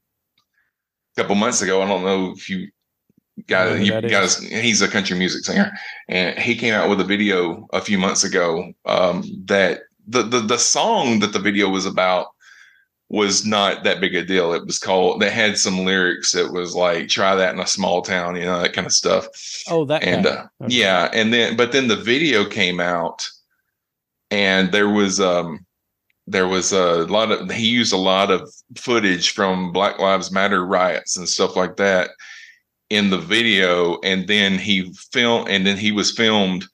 couple months ago. I don't know if you got you that got is. his, he's a country music singer, and he came out with a video a few months ago um, that the, the the song that the video was about was not that big a deal. It was called. They had some lyrics that was like "Try that in a small town," you know, that kind of stuff. Oh, that and uh, yeah, and then but then the video came out, and there was um there was a lot of he used a lot of footage from Black Lives Matter riots and stuff like that in the video, and then he filmed, and then he was filmed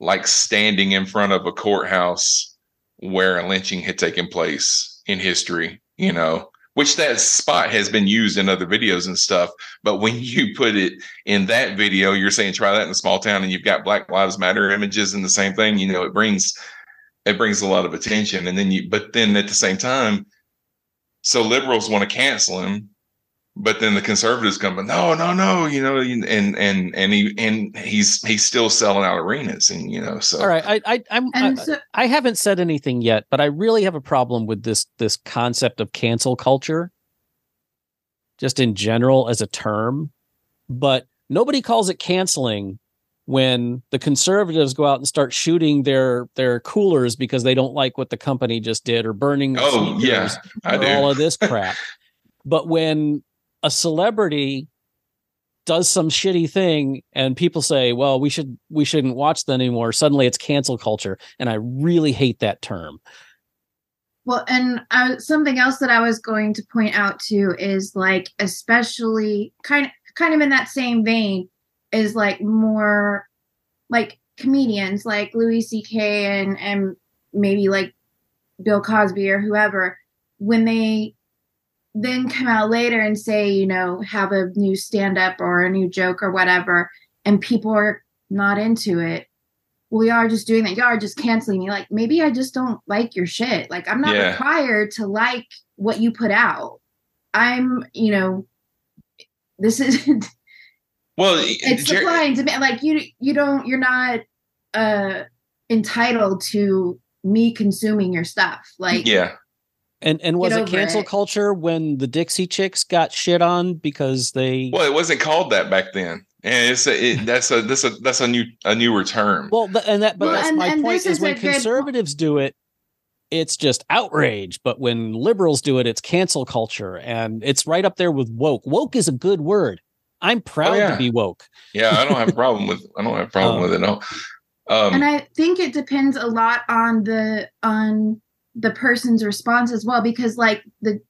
like standing in front of a courthouse where a lynching had taken place in history, you know, which that spot has been used in other videos and stuff. But when you put it in that video, you're saying try that in a small town and you've got Black Lives Matter images and the same thing, you know, it brings it brings a lot of attention. And then you but then at the same time, so liberals want to cancel him, but then the conservatives come, but no, no, no, you know, and and and he and he's he's still selling out arenas and you know, so All right, I, I I'm I, so- I haven't said anything yet, but I really have a problem with this this concept of cancel culture, just in general as a term. But nobody calls it canceling when the conservatives go out and start shooting their their coolers because they don't like what the company just did or burning. Oh, yeah, I or do. all of this crap. but when a celebrity does some shitty thing and people say well we should we shouldn't watch that anymore suddenly it's cancel culture and i really hate that term Well, and something else that I was going to point out too is like, especially kind of kind of in that same vein, is like more like comedians like Louis C.K. and and maybe like Bill Cosby or whoever, when they then come out later and say, you know, have a new stand up or a new joke or whatever, and people are not into it. We are just doing that. Y'all are just canceling me. Like, maybe I just don't like your shit. Like, I'm not Yeah. required to like what you put out. I'm, you know, this is well it's Jer- supply and demand. Like you, you don't, you're not uh entitled to me consuming your stuff. Like, yeah. And and was it cancel it. culture when the dixie chicks got shit on because they Well, it wasn't called that back then, and it's a, it, that's a that's a that's a new a newer term. well th- and that but Well, that's and- my and point is is when a good- conservatives do it it's just outrage but when liberals do it it's cancel culture and it's right up there with woke woke is a good word i'm proud Oh, yeah. to be woke yeah, I don't have a problem with I don't have a problem Um, with it. No. Um, and I think it depends a lot on the on the person's response as well because like the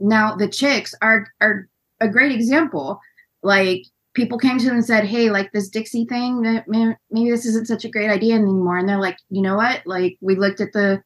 now the chicks are are a great example like people came to them and said, "Hey, like this Dixie thing, maybe this isn't such a great idea anymore." And they're like, "You know what? Like we looked at the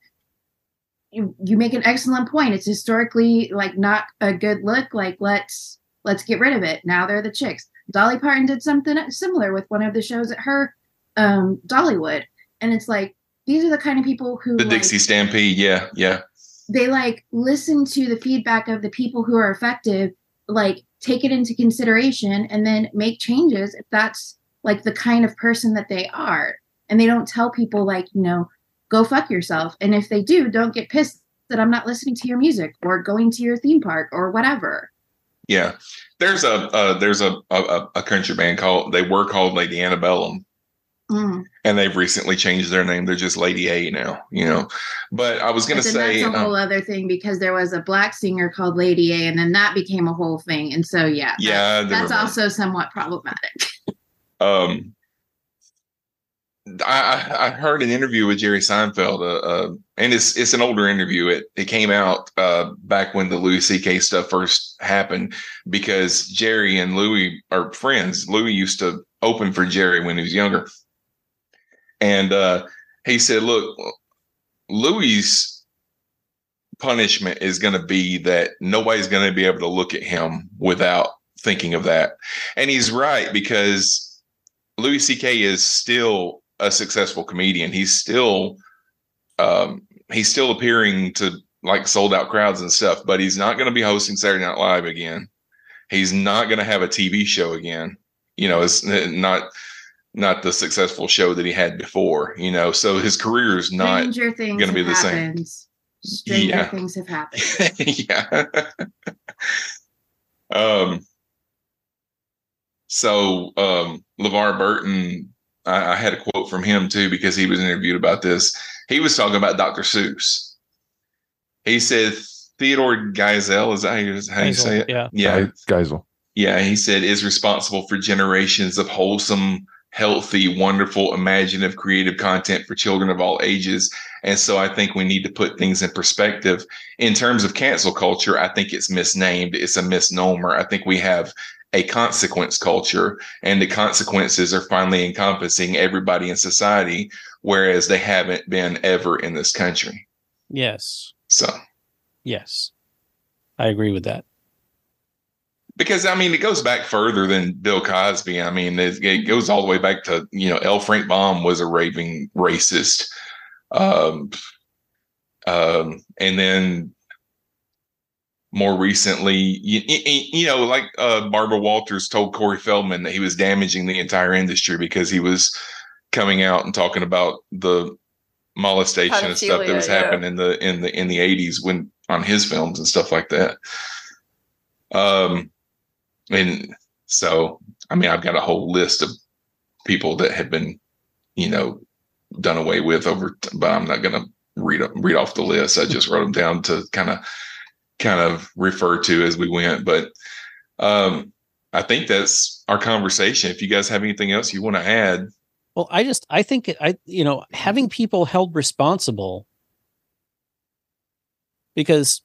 you you make an excellent point. It's historically like not a good look. Like let's let's get rid of it. Now they're the chicks." Dolly Parton did something similar with one of the shows at her um Dollywood. And it's like these are the kind of people who The like, Dixie Stampede, yeah, yeah. they like listen to the feedback of the people who are effective, like take it into consideration and then make changes if that's like the kind of person that they are. And they don't tell people like, you know, go fuck yourself. And if they do, don't get pissed that I'm not listening to your music or going to your theme park or whatever. Yeah, there's a uh, there's a, a a country band called they were called Lady Antebellum, Mm. and they've recently changed their name. They're just Lady A now, you know. But I was gonna say, that's a um, whole other thing because there was a black singer called Lady A, and then that became a whole thing. And so, yeah, Yeah, that's, that's also somewhat problematic. um, I, I I heard an interview with Jerry Seinfeld, uh, uh, and it's it's an older interview. It it came out uh, back when the Louis C.K. stuff first happened, because Jerry and Louis are friends. Louis used to open for Jerry when he was younger, and uh, he said, "Look, Louis." punishment is going to be that nobody's going to be able to look at him without thinking of that. And he's right because Louis C.K. is still a successful comedian. He's still um, he's still appearing to like sold out crowds and stuff, but he's not going to be hosting Saturday Night Live again. He's not going to have a TV show again. You know, it's not not the successful show that he had before. You know, so his career is not things going to be have the same. happened. Stranger Yeah. things have happened. yeah. um. So, um, LeVar Burton, I, I had a quote from him too because he was interviewed about this. He was talking about Dr. Seuss. He said Theodore Geisel is that how you, how you say it? Yeah. Yeah. Geisel. Yeah, he said is responsible for generations of wholesome, healthy, wonderful, imaginative, creative content for children of all ages. And so I think we need to put things in perspective. In terms of cancel culture, I think it's misnamed. It's a misnomer. I think we have a consequence culture, and the consequences are finally encompassing everybody in society, whereas they haven't been ever in this country. Yes. So Yes. I agree with that. Because I mean, it goes back further than Bill Cosby. I mean, it, it goes all the way back to you know, L. Frank Baum was a raving racist, um, um, and then more recently, you, you, know, like uh, Barbara Walters told Corey Feldman that he was damaging the entire industry because he was coming out and talking about the molestation and stuff that was Pedophilia, yeah. happening in the in the in the 80s when on his films and stuff like that. Um, and so I mean, I've got a whole list of people that have been, you know, done away with over, t- but I'm not going to read read off the list. I just wrote them down to kind of kind of refer to as we went. But um, I think that's our conversation. If you guys have anything else you want to add, Well, I just I think I you know having people held responsible because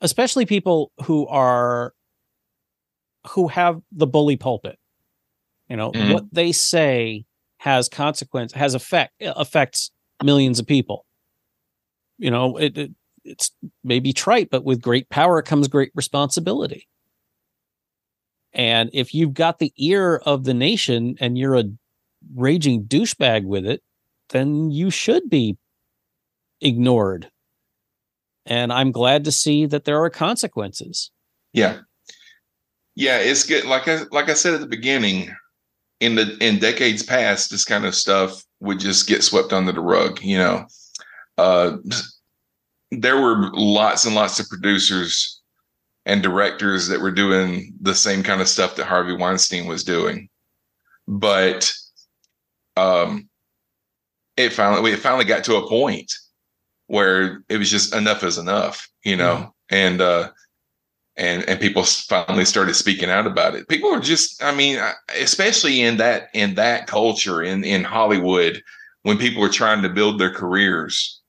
especially people who are who have the bully pulpit you know Mhm. what they say has consequence has effect affects millions of people you know it, it it's maybe trite but with great power comes great responsibility and if you've got the ear of the nation and you're a raging douchebag with it, then you should be ignored. And I'm glad to see that there are consequences. yeah, yeah, it's good. Like I like I said at the beginning, in the in decades past, this kind of stuff would just get swept under the rug. You know, uh, there were lots and lots of producers and directors that were doing the same kind of stuff that Harvey Weinstein was doing, but um, it finally it finally got to a point where it was just enough is enough, you know, and uh, and and people finally started speaking out about it. People are just, I mean, especially in that in that culture in in Hollywood, when people are trying to build their careers,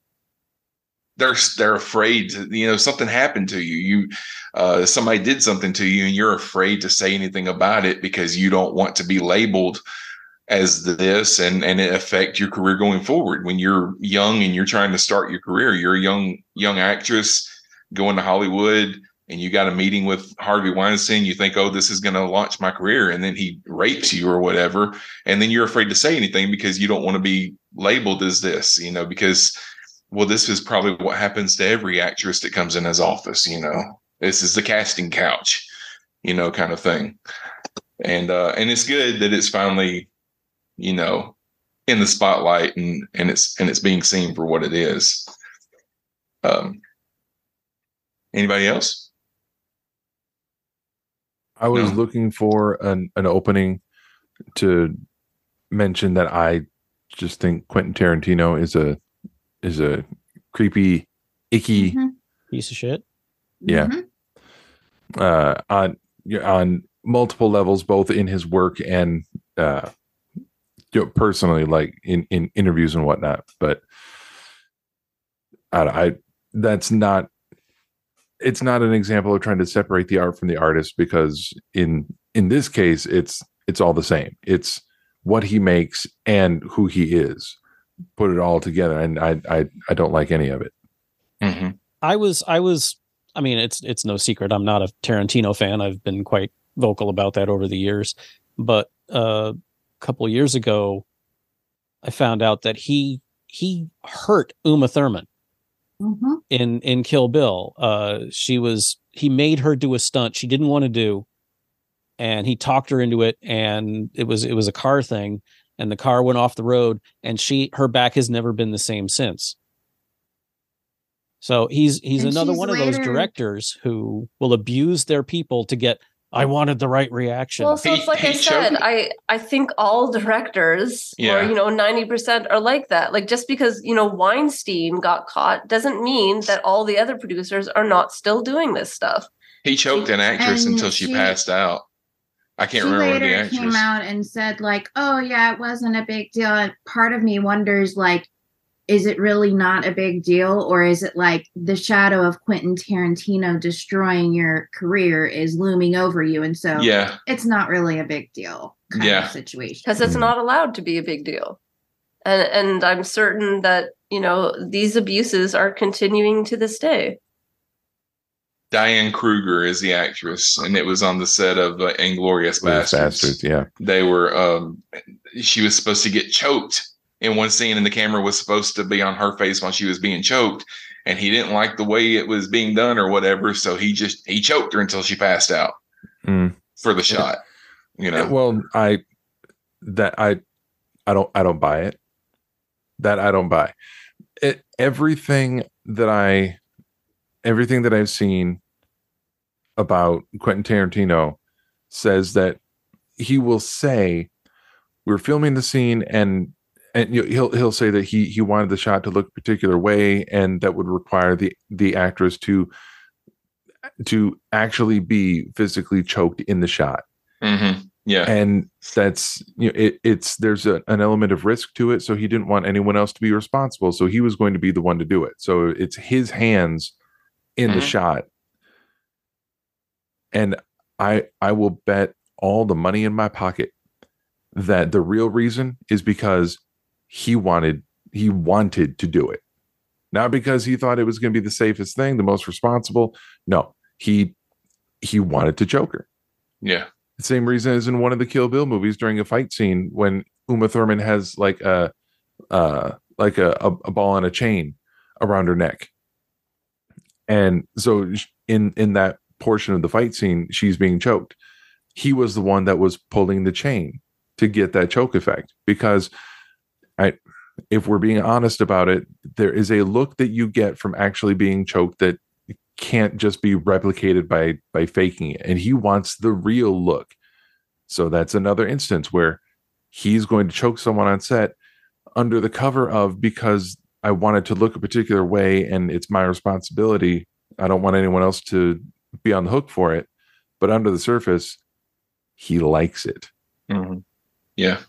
they're they're afraid to, you know something happened to you you uh, somebody did something to you and you're afraid to say anything about it because you don't want to be labeled as this and and it affect your career going forward when you're young and you're trying to start your career you're a young young actress going to hollywood and you got a meeting with harvey weinstein you think oh this is going to launch my career and then he rapes you or whatever and then you're afraid to say anything because you don't want to be labeled as this you know because well this is probably what happens to every actress that comes in his office you know this is the casting couch you know kind of thing and uh and it's good that it's finally you know, in the spotlight and and it's and it's being seen for what it is. Um, anybody else? I was No. looking for an an opening to mention that I just think Quentin Tarantino is a is a creepy, icky Mhm. Piece of shit. yeah Mhm. uh on on multiple levels both in his work and uh you know, personally like in in interviews and whatnot but I, I that's not it's not an example of trying to separate the art from the artist because in in this case it's it's all the same it's what he makes and who he is put it all together and i i, I don't like any of it Mm-hmm. I was I was I mean it's it's no secret I'm not a Tarantino fan. I've been quite vocal about that over the years. But uh, a couple years ago I found out that he he hurt Uma Thurman Mhm. in in Kill Bill. Uh, she was he made her do a stunt she didn't want to do, and he talked her into it. And it was it was a car thing, and the car went off the road, and she her back has never been the same since. So he's he's And another one of those directors who will abuse their people to get. I wanted the right reaction. Well, so it's like I said, I I think all directors, or you know, ninety percent are like that. Like just because you know Weinstein got caught doesn't mean that all the other producers are not still doing this stuff. He choked an actress And until she, she- passed out. I can't she remember the later actress. came out and said like oh yeah it wasn't a big deal and part of me wonders like is it really not a big deal or is it like the shadow of quentin tarantino destroying your career is looming over you and so Yeah. it's not really a big deal kind Yeah. of situation because it's not allowed to be a big deal and and i'm certain that you know these abuses are continuing to this day Diane Kruger is the actress, and it was on the set of uh, Inglorious Glorious Bastards. Bastards, yeah They were. Um, she was supposed to get choked in one scene, and the camera was supposed to be on her face while she was being choked, and he didn't like the way it was being done or whatever, so he just he choked her until she passed out Mm. for the shot. You know, well i that i i don't i don't buy it that i don't buy it everything that i everything that i've seen about quentin tarantino says that he will say we're filming the scene and and you- he'll he'll say that he he wanted the shot to look a particular way and that would require the the actress to to actually be physically choked in the shot. Mhm. yeah, and that's you know it, it's there's a, an element of risk to it. So he didn't want anyone else to be responsible. So he was going to be the one to do it. So it's his hands in the Mhm. shot. And i i will bet all the money in my pocket that the real reason is because he wanted he wanted to do it not because he thought it was going to be the safest thing the most responsible no he he wanted to choke her yeah, the same reason as in one of the Kill Bill movies during a fight scene when Uma Thurman has like a uh like a, a, a ball on a chain around her neck. And so in in that portion of the fight scene, she's being choked. He was the one that was pulling the chain to get that choke effect because I if we're being honest about it, there is a look that you get from actually being choked that can't just be replicated by by faking it. And he wants the real look. So that's another instance where he's going to choke someone on set under the cover of because i want it to look a particular way and it's my responsibility. I don't want anyone else to be on the hook for it. But under the surface he likes it. Mhm. yeah,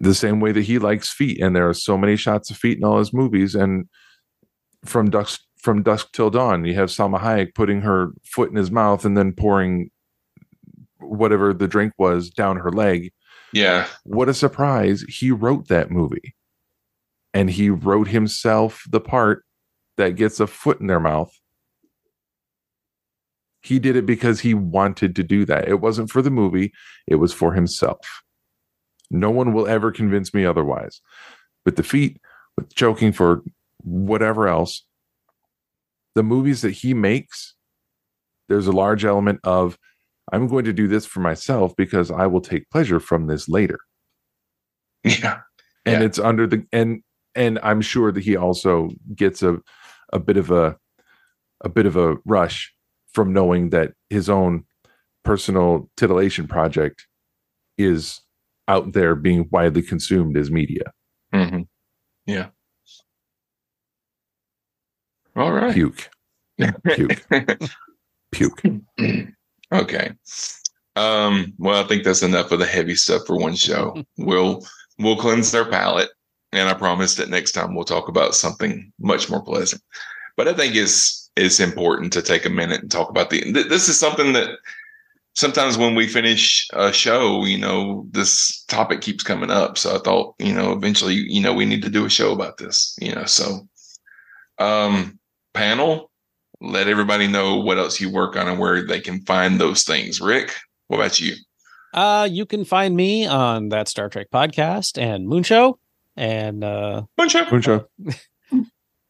the same way that he likes feet and there are so many shots of feet in all his movies and from dusk from dusk till dawn. You have Salma Hayek putting her foot in his mouth and then pouring whatever the drink was down her leg. Yeah. What a surprise. He wrote that movie. And he wrote himself the part that gets a foot in their mouth. He did it because he wanted to do that. It wasn't for the movie, it was for himself. No one will ever convince me otherwise. With defeat, with choking for whatever else, the movies that he makes, there's a large element of I'm going to do this for myself because I will take pleasure from this later. Yeah. And it's under the and and I'm sure that he also gets a a bit of a a bit of a rush from knowing that his own personal titillation project is out there being widely consumed as media. Mm-hmm. Yeah. All right. Puke. Puke. Puke. okay. Um, well, I think that's enough of the heavy stuff for one show. we'll we'll cleanse their palate, and I promise that next time we'll talk about something much more pleasant. But I think it's it's important to take a minute and talk about the. Th- this is something that sometimes when we finish a show, you know, this topic keeps coming up. So I thought, you know, eventually, you know, we need to do a show about this. You know, so um, panel, let everybody know what else you work on and where they can find those things. Rick, what about you? Uh, you can find me on that Star Trek podcast and Moon Show and uh, Moon Show. Moon Show.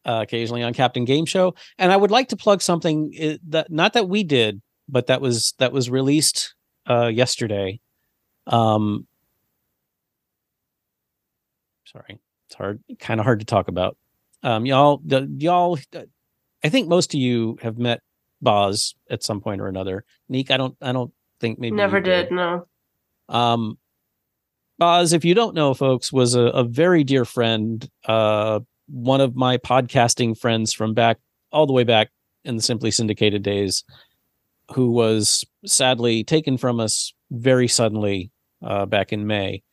uh, occasionally on Captain Game Show. And I would like to plug something uh, that not that we did, but that was that was released uh, yesterday. Um, sorry, it's hard, kind of hard to talk about. Um, y'all, the, y'all, I think most of you have met Boz at some point or another. Neek, I don't, I don't think maybe Never you did, no. Um, Boz, if you don't know, folks, was a, a very dear friend, uh, one of my podcasting friends from back all the way back in the Simply Syndicated days, who was sadly taken from us very suddenly uh, back in May.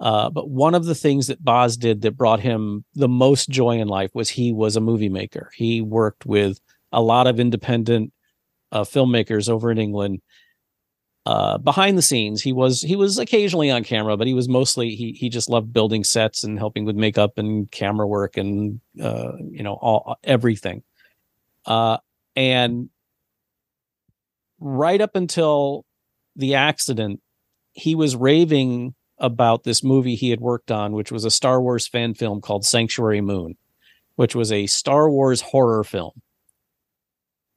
Uh, but one of the things that Boz did that brought him the most joy in life was he was a movie maker. He worked with a lot of independent uh, filmmakers over in England. Uh, behind the scenes, he was he was occasionally on camera, but he was mostly he he just loved building sets and helping with makeup and camera work and uh, you know all everything. Uh, and right up until the accident, he was raving about this movie he had worked on, which was a Star Wars fan film called Sanctuary Moon, which was a Star Wars horror film.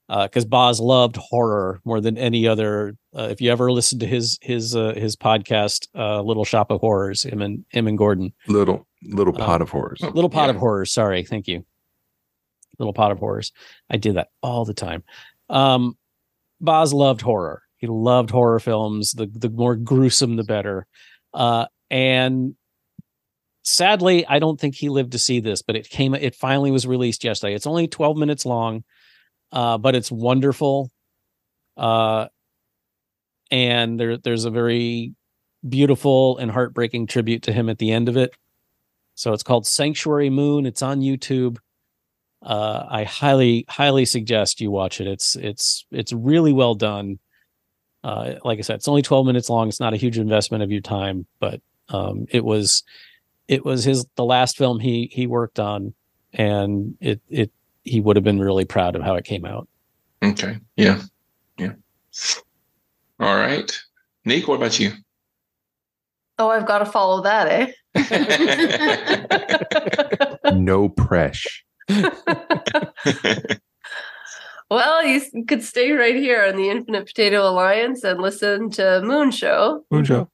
Because uh, Boz loved horror more than any other. Uh, if you ever listened to his his uh, his podcast, uh, Little Shop of Horrors, him and him and Gordon, little little pot of horrors, little pot yeah. of horrors. Sorry, thank you. Little pot of horrors. I did that all the time. Um, Boz loved horror. He loved horror films. The the more gruesome, the better. Uh, and sadly, I don't think he lived to see this, but it came. It finally was released yesterday. It's only twelve minutes long, uh, but it's wonderful. Uh, and there there's a very beautiful and heartbreaking tribute to him at the end of it. So it's called Sanctuary Moon. It's on YouTube. Uh, I highly, highly suggest you watch it. It's it's it's really well done. Uh, like I said, it's only 12 minutes long. It's not a huge investment of your time, but um, it was it was his the last film he he worked on, and it it he would have been really proud of how it came out. Okay. Yeah. Yeah. All right. Nick, what about you? Oh, I've got to follow that, eh? no press. well, you could stay right here on the Infinite Potato Alliance and listen to Moon Show. Moon Show.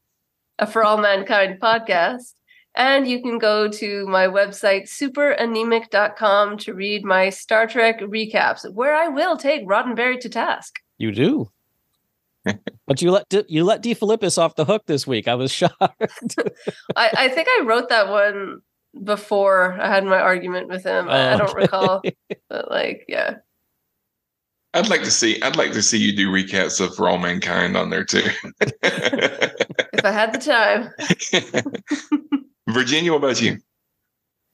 A For All Mankind podcast. And you can go to my website, superanemic.com, to read my Star Trek recaps, where I will take Roddenberry to task. You do. but you let you let D. Philippus off the hook this week. I was shocked. I, I think I wrote that one before I had my argument with him. Oh, I, I don't recall, but like, yeah. I'd like to see. I'd like to see you do recaps of For All Mankind on there too. if I had the time. Virginia, what about you?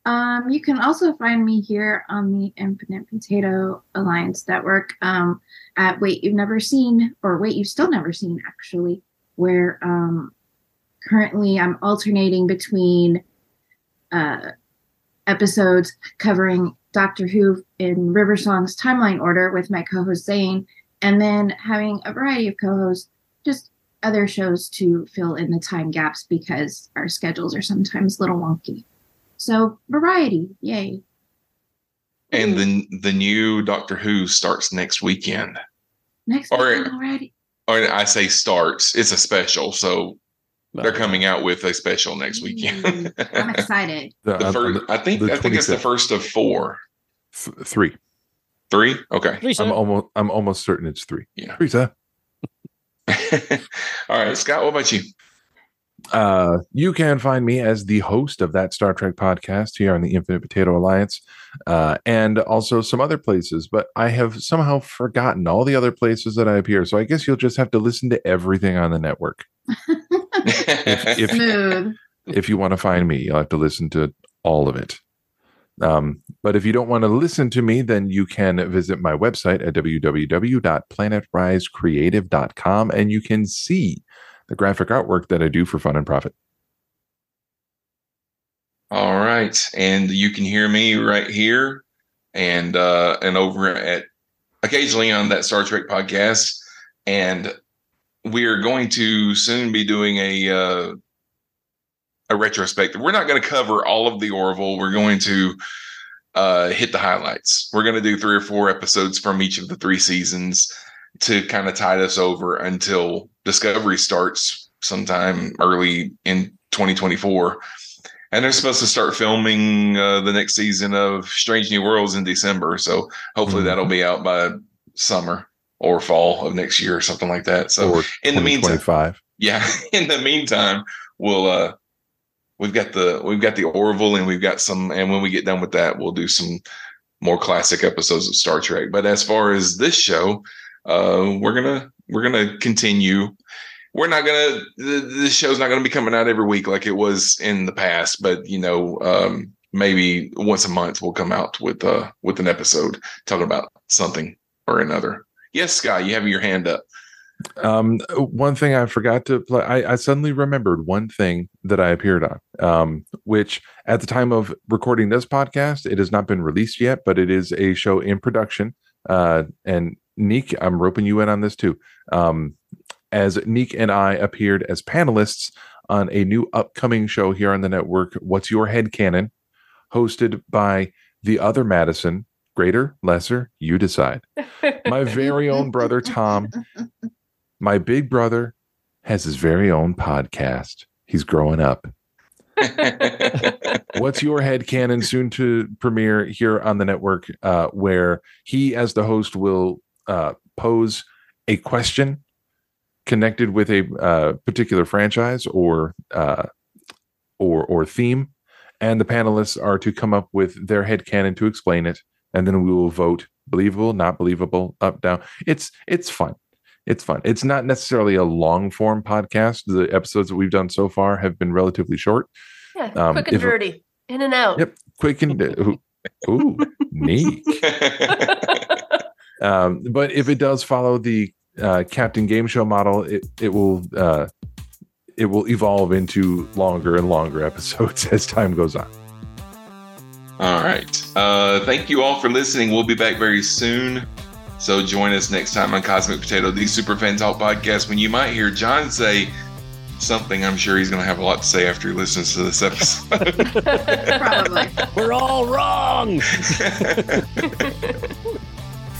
Um, you can also find me here on the Infinite Potato Alliance Network um, at Wait You've Never Seen, or Wait You've Still Never Seen, actually, where um, currently I'm alternating between uh, episodes covering Doctor Who in River Song's timeline order with my co host Zane, and then having a variety of co hosts, just other shows to fill in the time gaps because our schedules are sometimes a little wonky. So variety, yay. And the the new Doctor Who starts next weekend. Next Or- weekend already. Or I say starts. It's a special, so they're coming out with a special next weekend. I'm excited. The- The uh, first, I think the I think it's the first of four. Th- three. Three? Okay. I'm almost I'm almost certain it's three. Yeah. Teresa. All right, Scott, what about you? Uh, you can find me as the host of that Star Trek podcast here on the Infinite Potato Alliance, uh, and also some other places. But I have somehow forgotten all the other places that I appear. So I guess you'll just have to listen to everything on the network. if, if, Smooth. if you want to find me, you'll have to listen to all of it. Um, but if you don't want to listen to me, then you can visit my website at www.planetrisecreative.com and you can see the graphic artwork that I do for fun and profit. All right, and you can hear me right here, and uh, and over at occasionally on that Star Trek podcast, and we are going to soon be doing a uh, a retrospective. We're not going to cover all of the Orville. We're going to uh, hit the highlights. We're going to do three or four episodes from each of the three seasons to kind of tide us over until Discovery starts sometime early in 2024. And they're supposed to start filming uh, the next season of Strange New Worlds in December. So hopefully that'll be out by summer or fall of next year or something like that. So or in the meantime, yeah, in the meantime, we'll uh we've got the we've got the Orville and we've got some and when we get done with that, we'll do some more classic episodes of Star Trek. But as far as this show, uh we're gonna we're gonna continue. We're not gonna the, this show's not gonna be coming out every week like it was in the past, but you know, um maybe once a month we'll come out with uh with an episode talking about something or another. Yes, Sky, you have your hand up. Um, one thing I forgot to play, I, I suddenly remembered one thing that I appeared on, um, which at the time of recording this podcast, it has not been released yet, but it is a show in production. Uh, and Neek, I'm roping you in on this too. Um, as Neek and I appeared as panelists on a new upcoming show here on the network, What's Your Head Canon, hosted by the other Madison, greater, lesser, you decide. My very own brother Tom my big brother has his very own podcast. He's growing up. What's your head canon soon to premiere here on the network, uh, where he, as the host, will uh, pose a question connected with a uh, particular franchise or uh, or or theme, and the panelists are to come up with their head canon to explain it, and then we will vote believable, not believable, up, down. It's it's fun it's fun. It's not necessarily a long form podcast. The episodes that we've done so far have been relatively short. Yeah, Um, quick and if- dirty, in and out. Yep, quick and ooh, ooh neat. um, but if it does follow the uh, Captain Game Show model, it it will uh, it will evolve into longer and longer episodes as time goes on. All right. Uh, thank you all for listening. We'll be back very soon. So join us next time on Cosmic Potato, the Super Fan Talk podcast, when you might hear John say something. I'm sure he's going to have a lot to say after he listens to this episode. Probably. We're all wrong.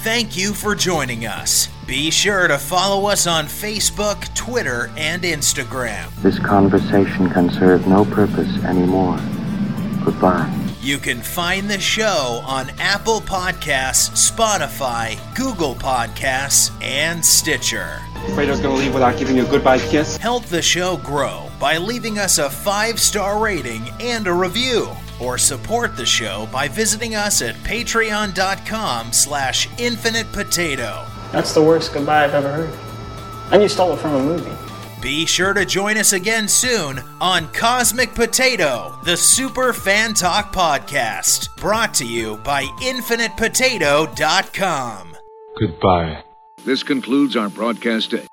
Thank you for joining us. Be sure to follow us on Facebook, Twitter, and Instagram. This conversation can serve no purpose anymore. Goodbye. You can find the show on Apple Podcasts, Spotify, Google Podcasts, and Stitcher. Fredo's gonna leave without giving you a goodbye kiss? Help the show grow by leaving us a five star rating and a review. Or support the show by visiting us at patreon.com slash infinite potato. That's the worst goodbye I've ever heard. And you stole it from a movie. Be sure to join us again soon on Cosmic Potato, the Super Fan Talk podcast, brought to you by InfinitePotato.com. Goodbye. This concludes our broadcast day.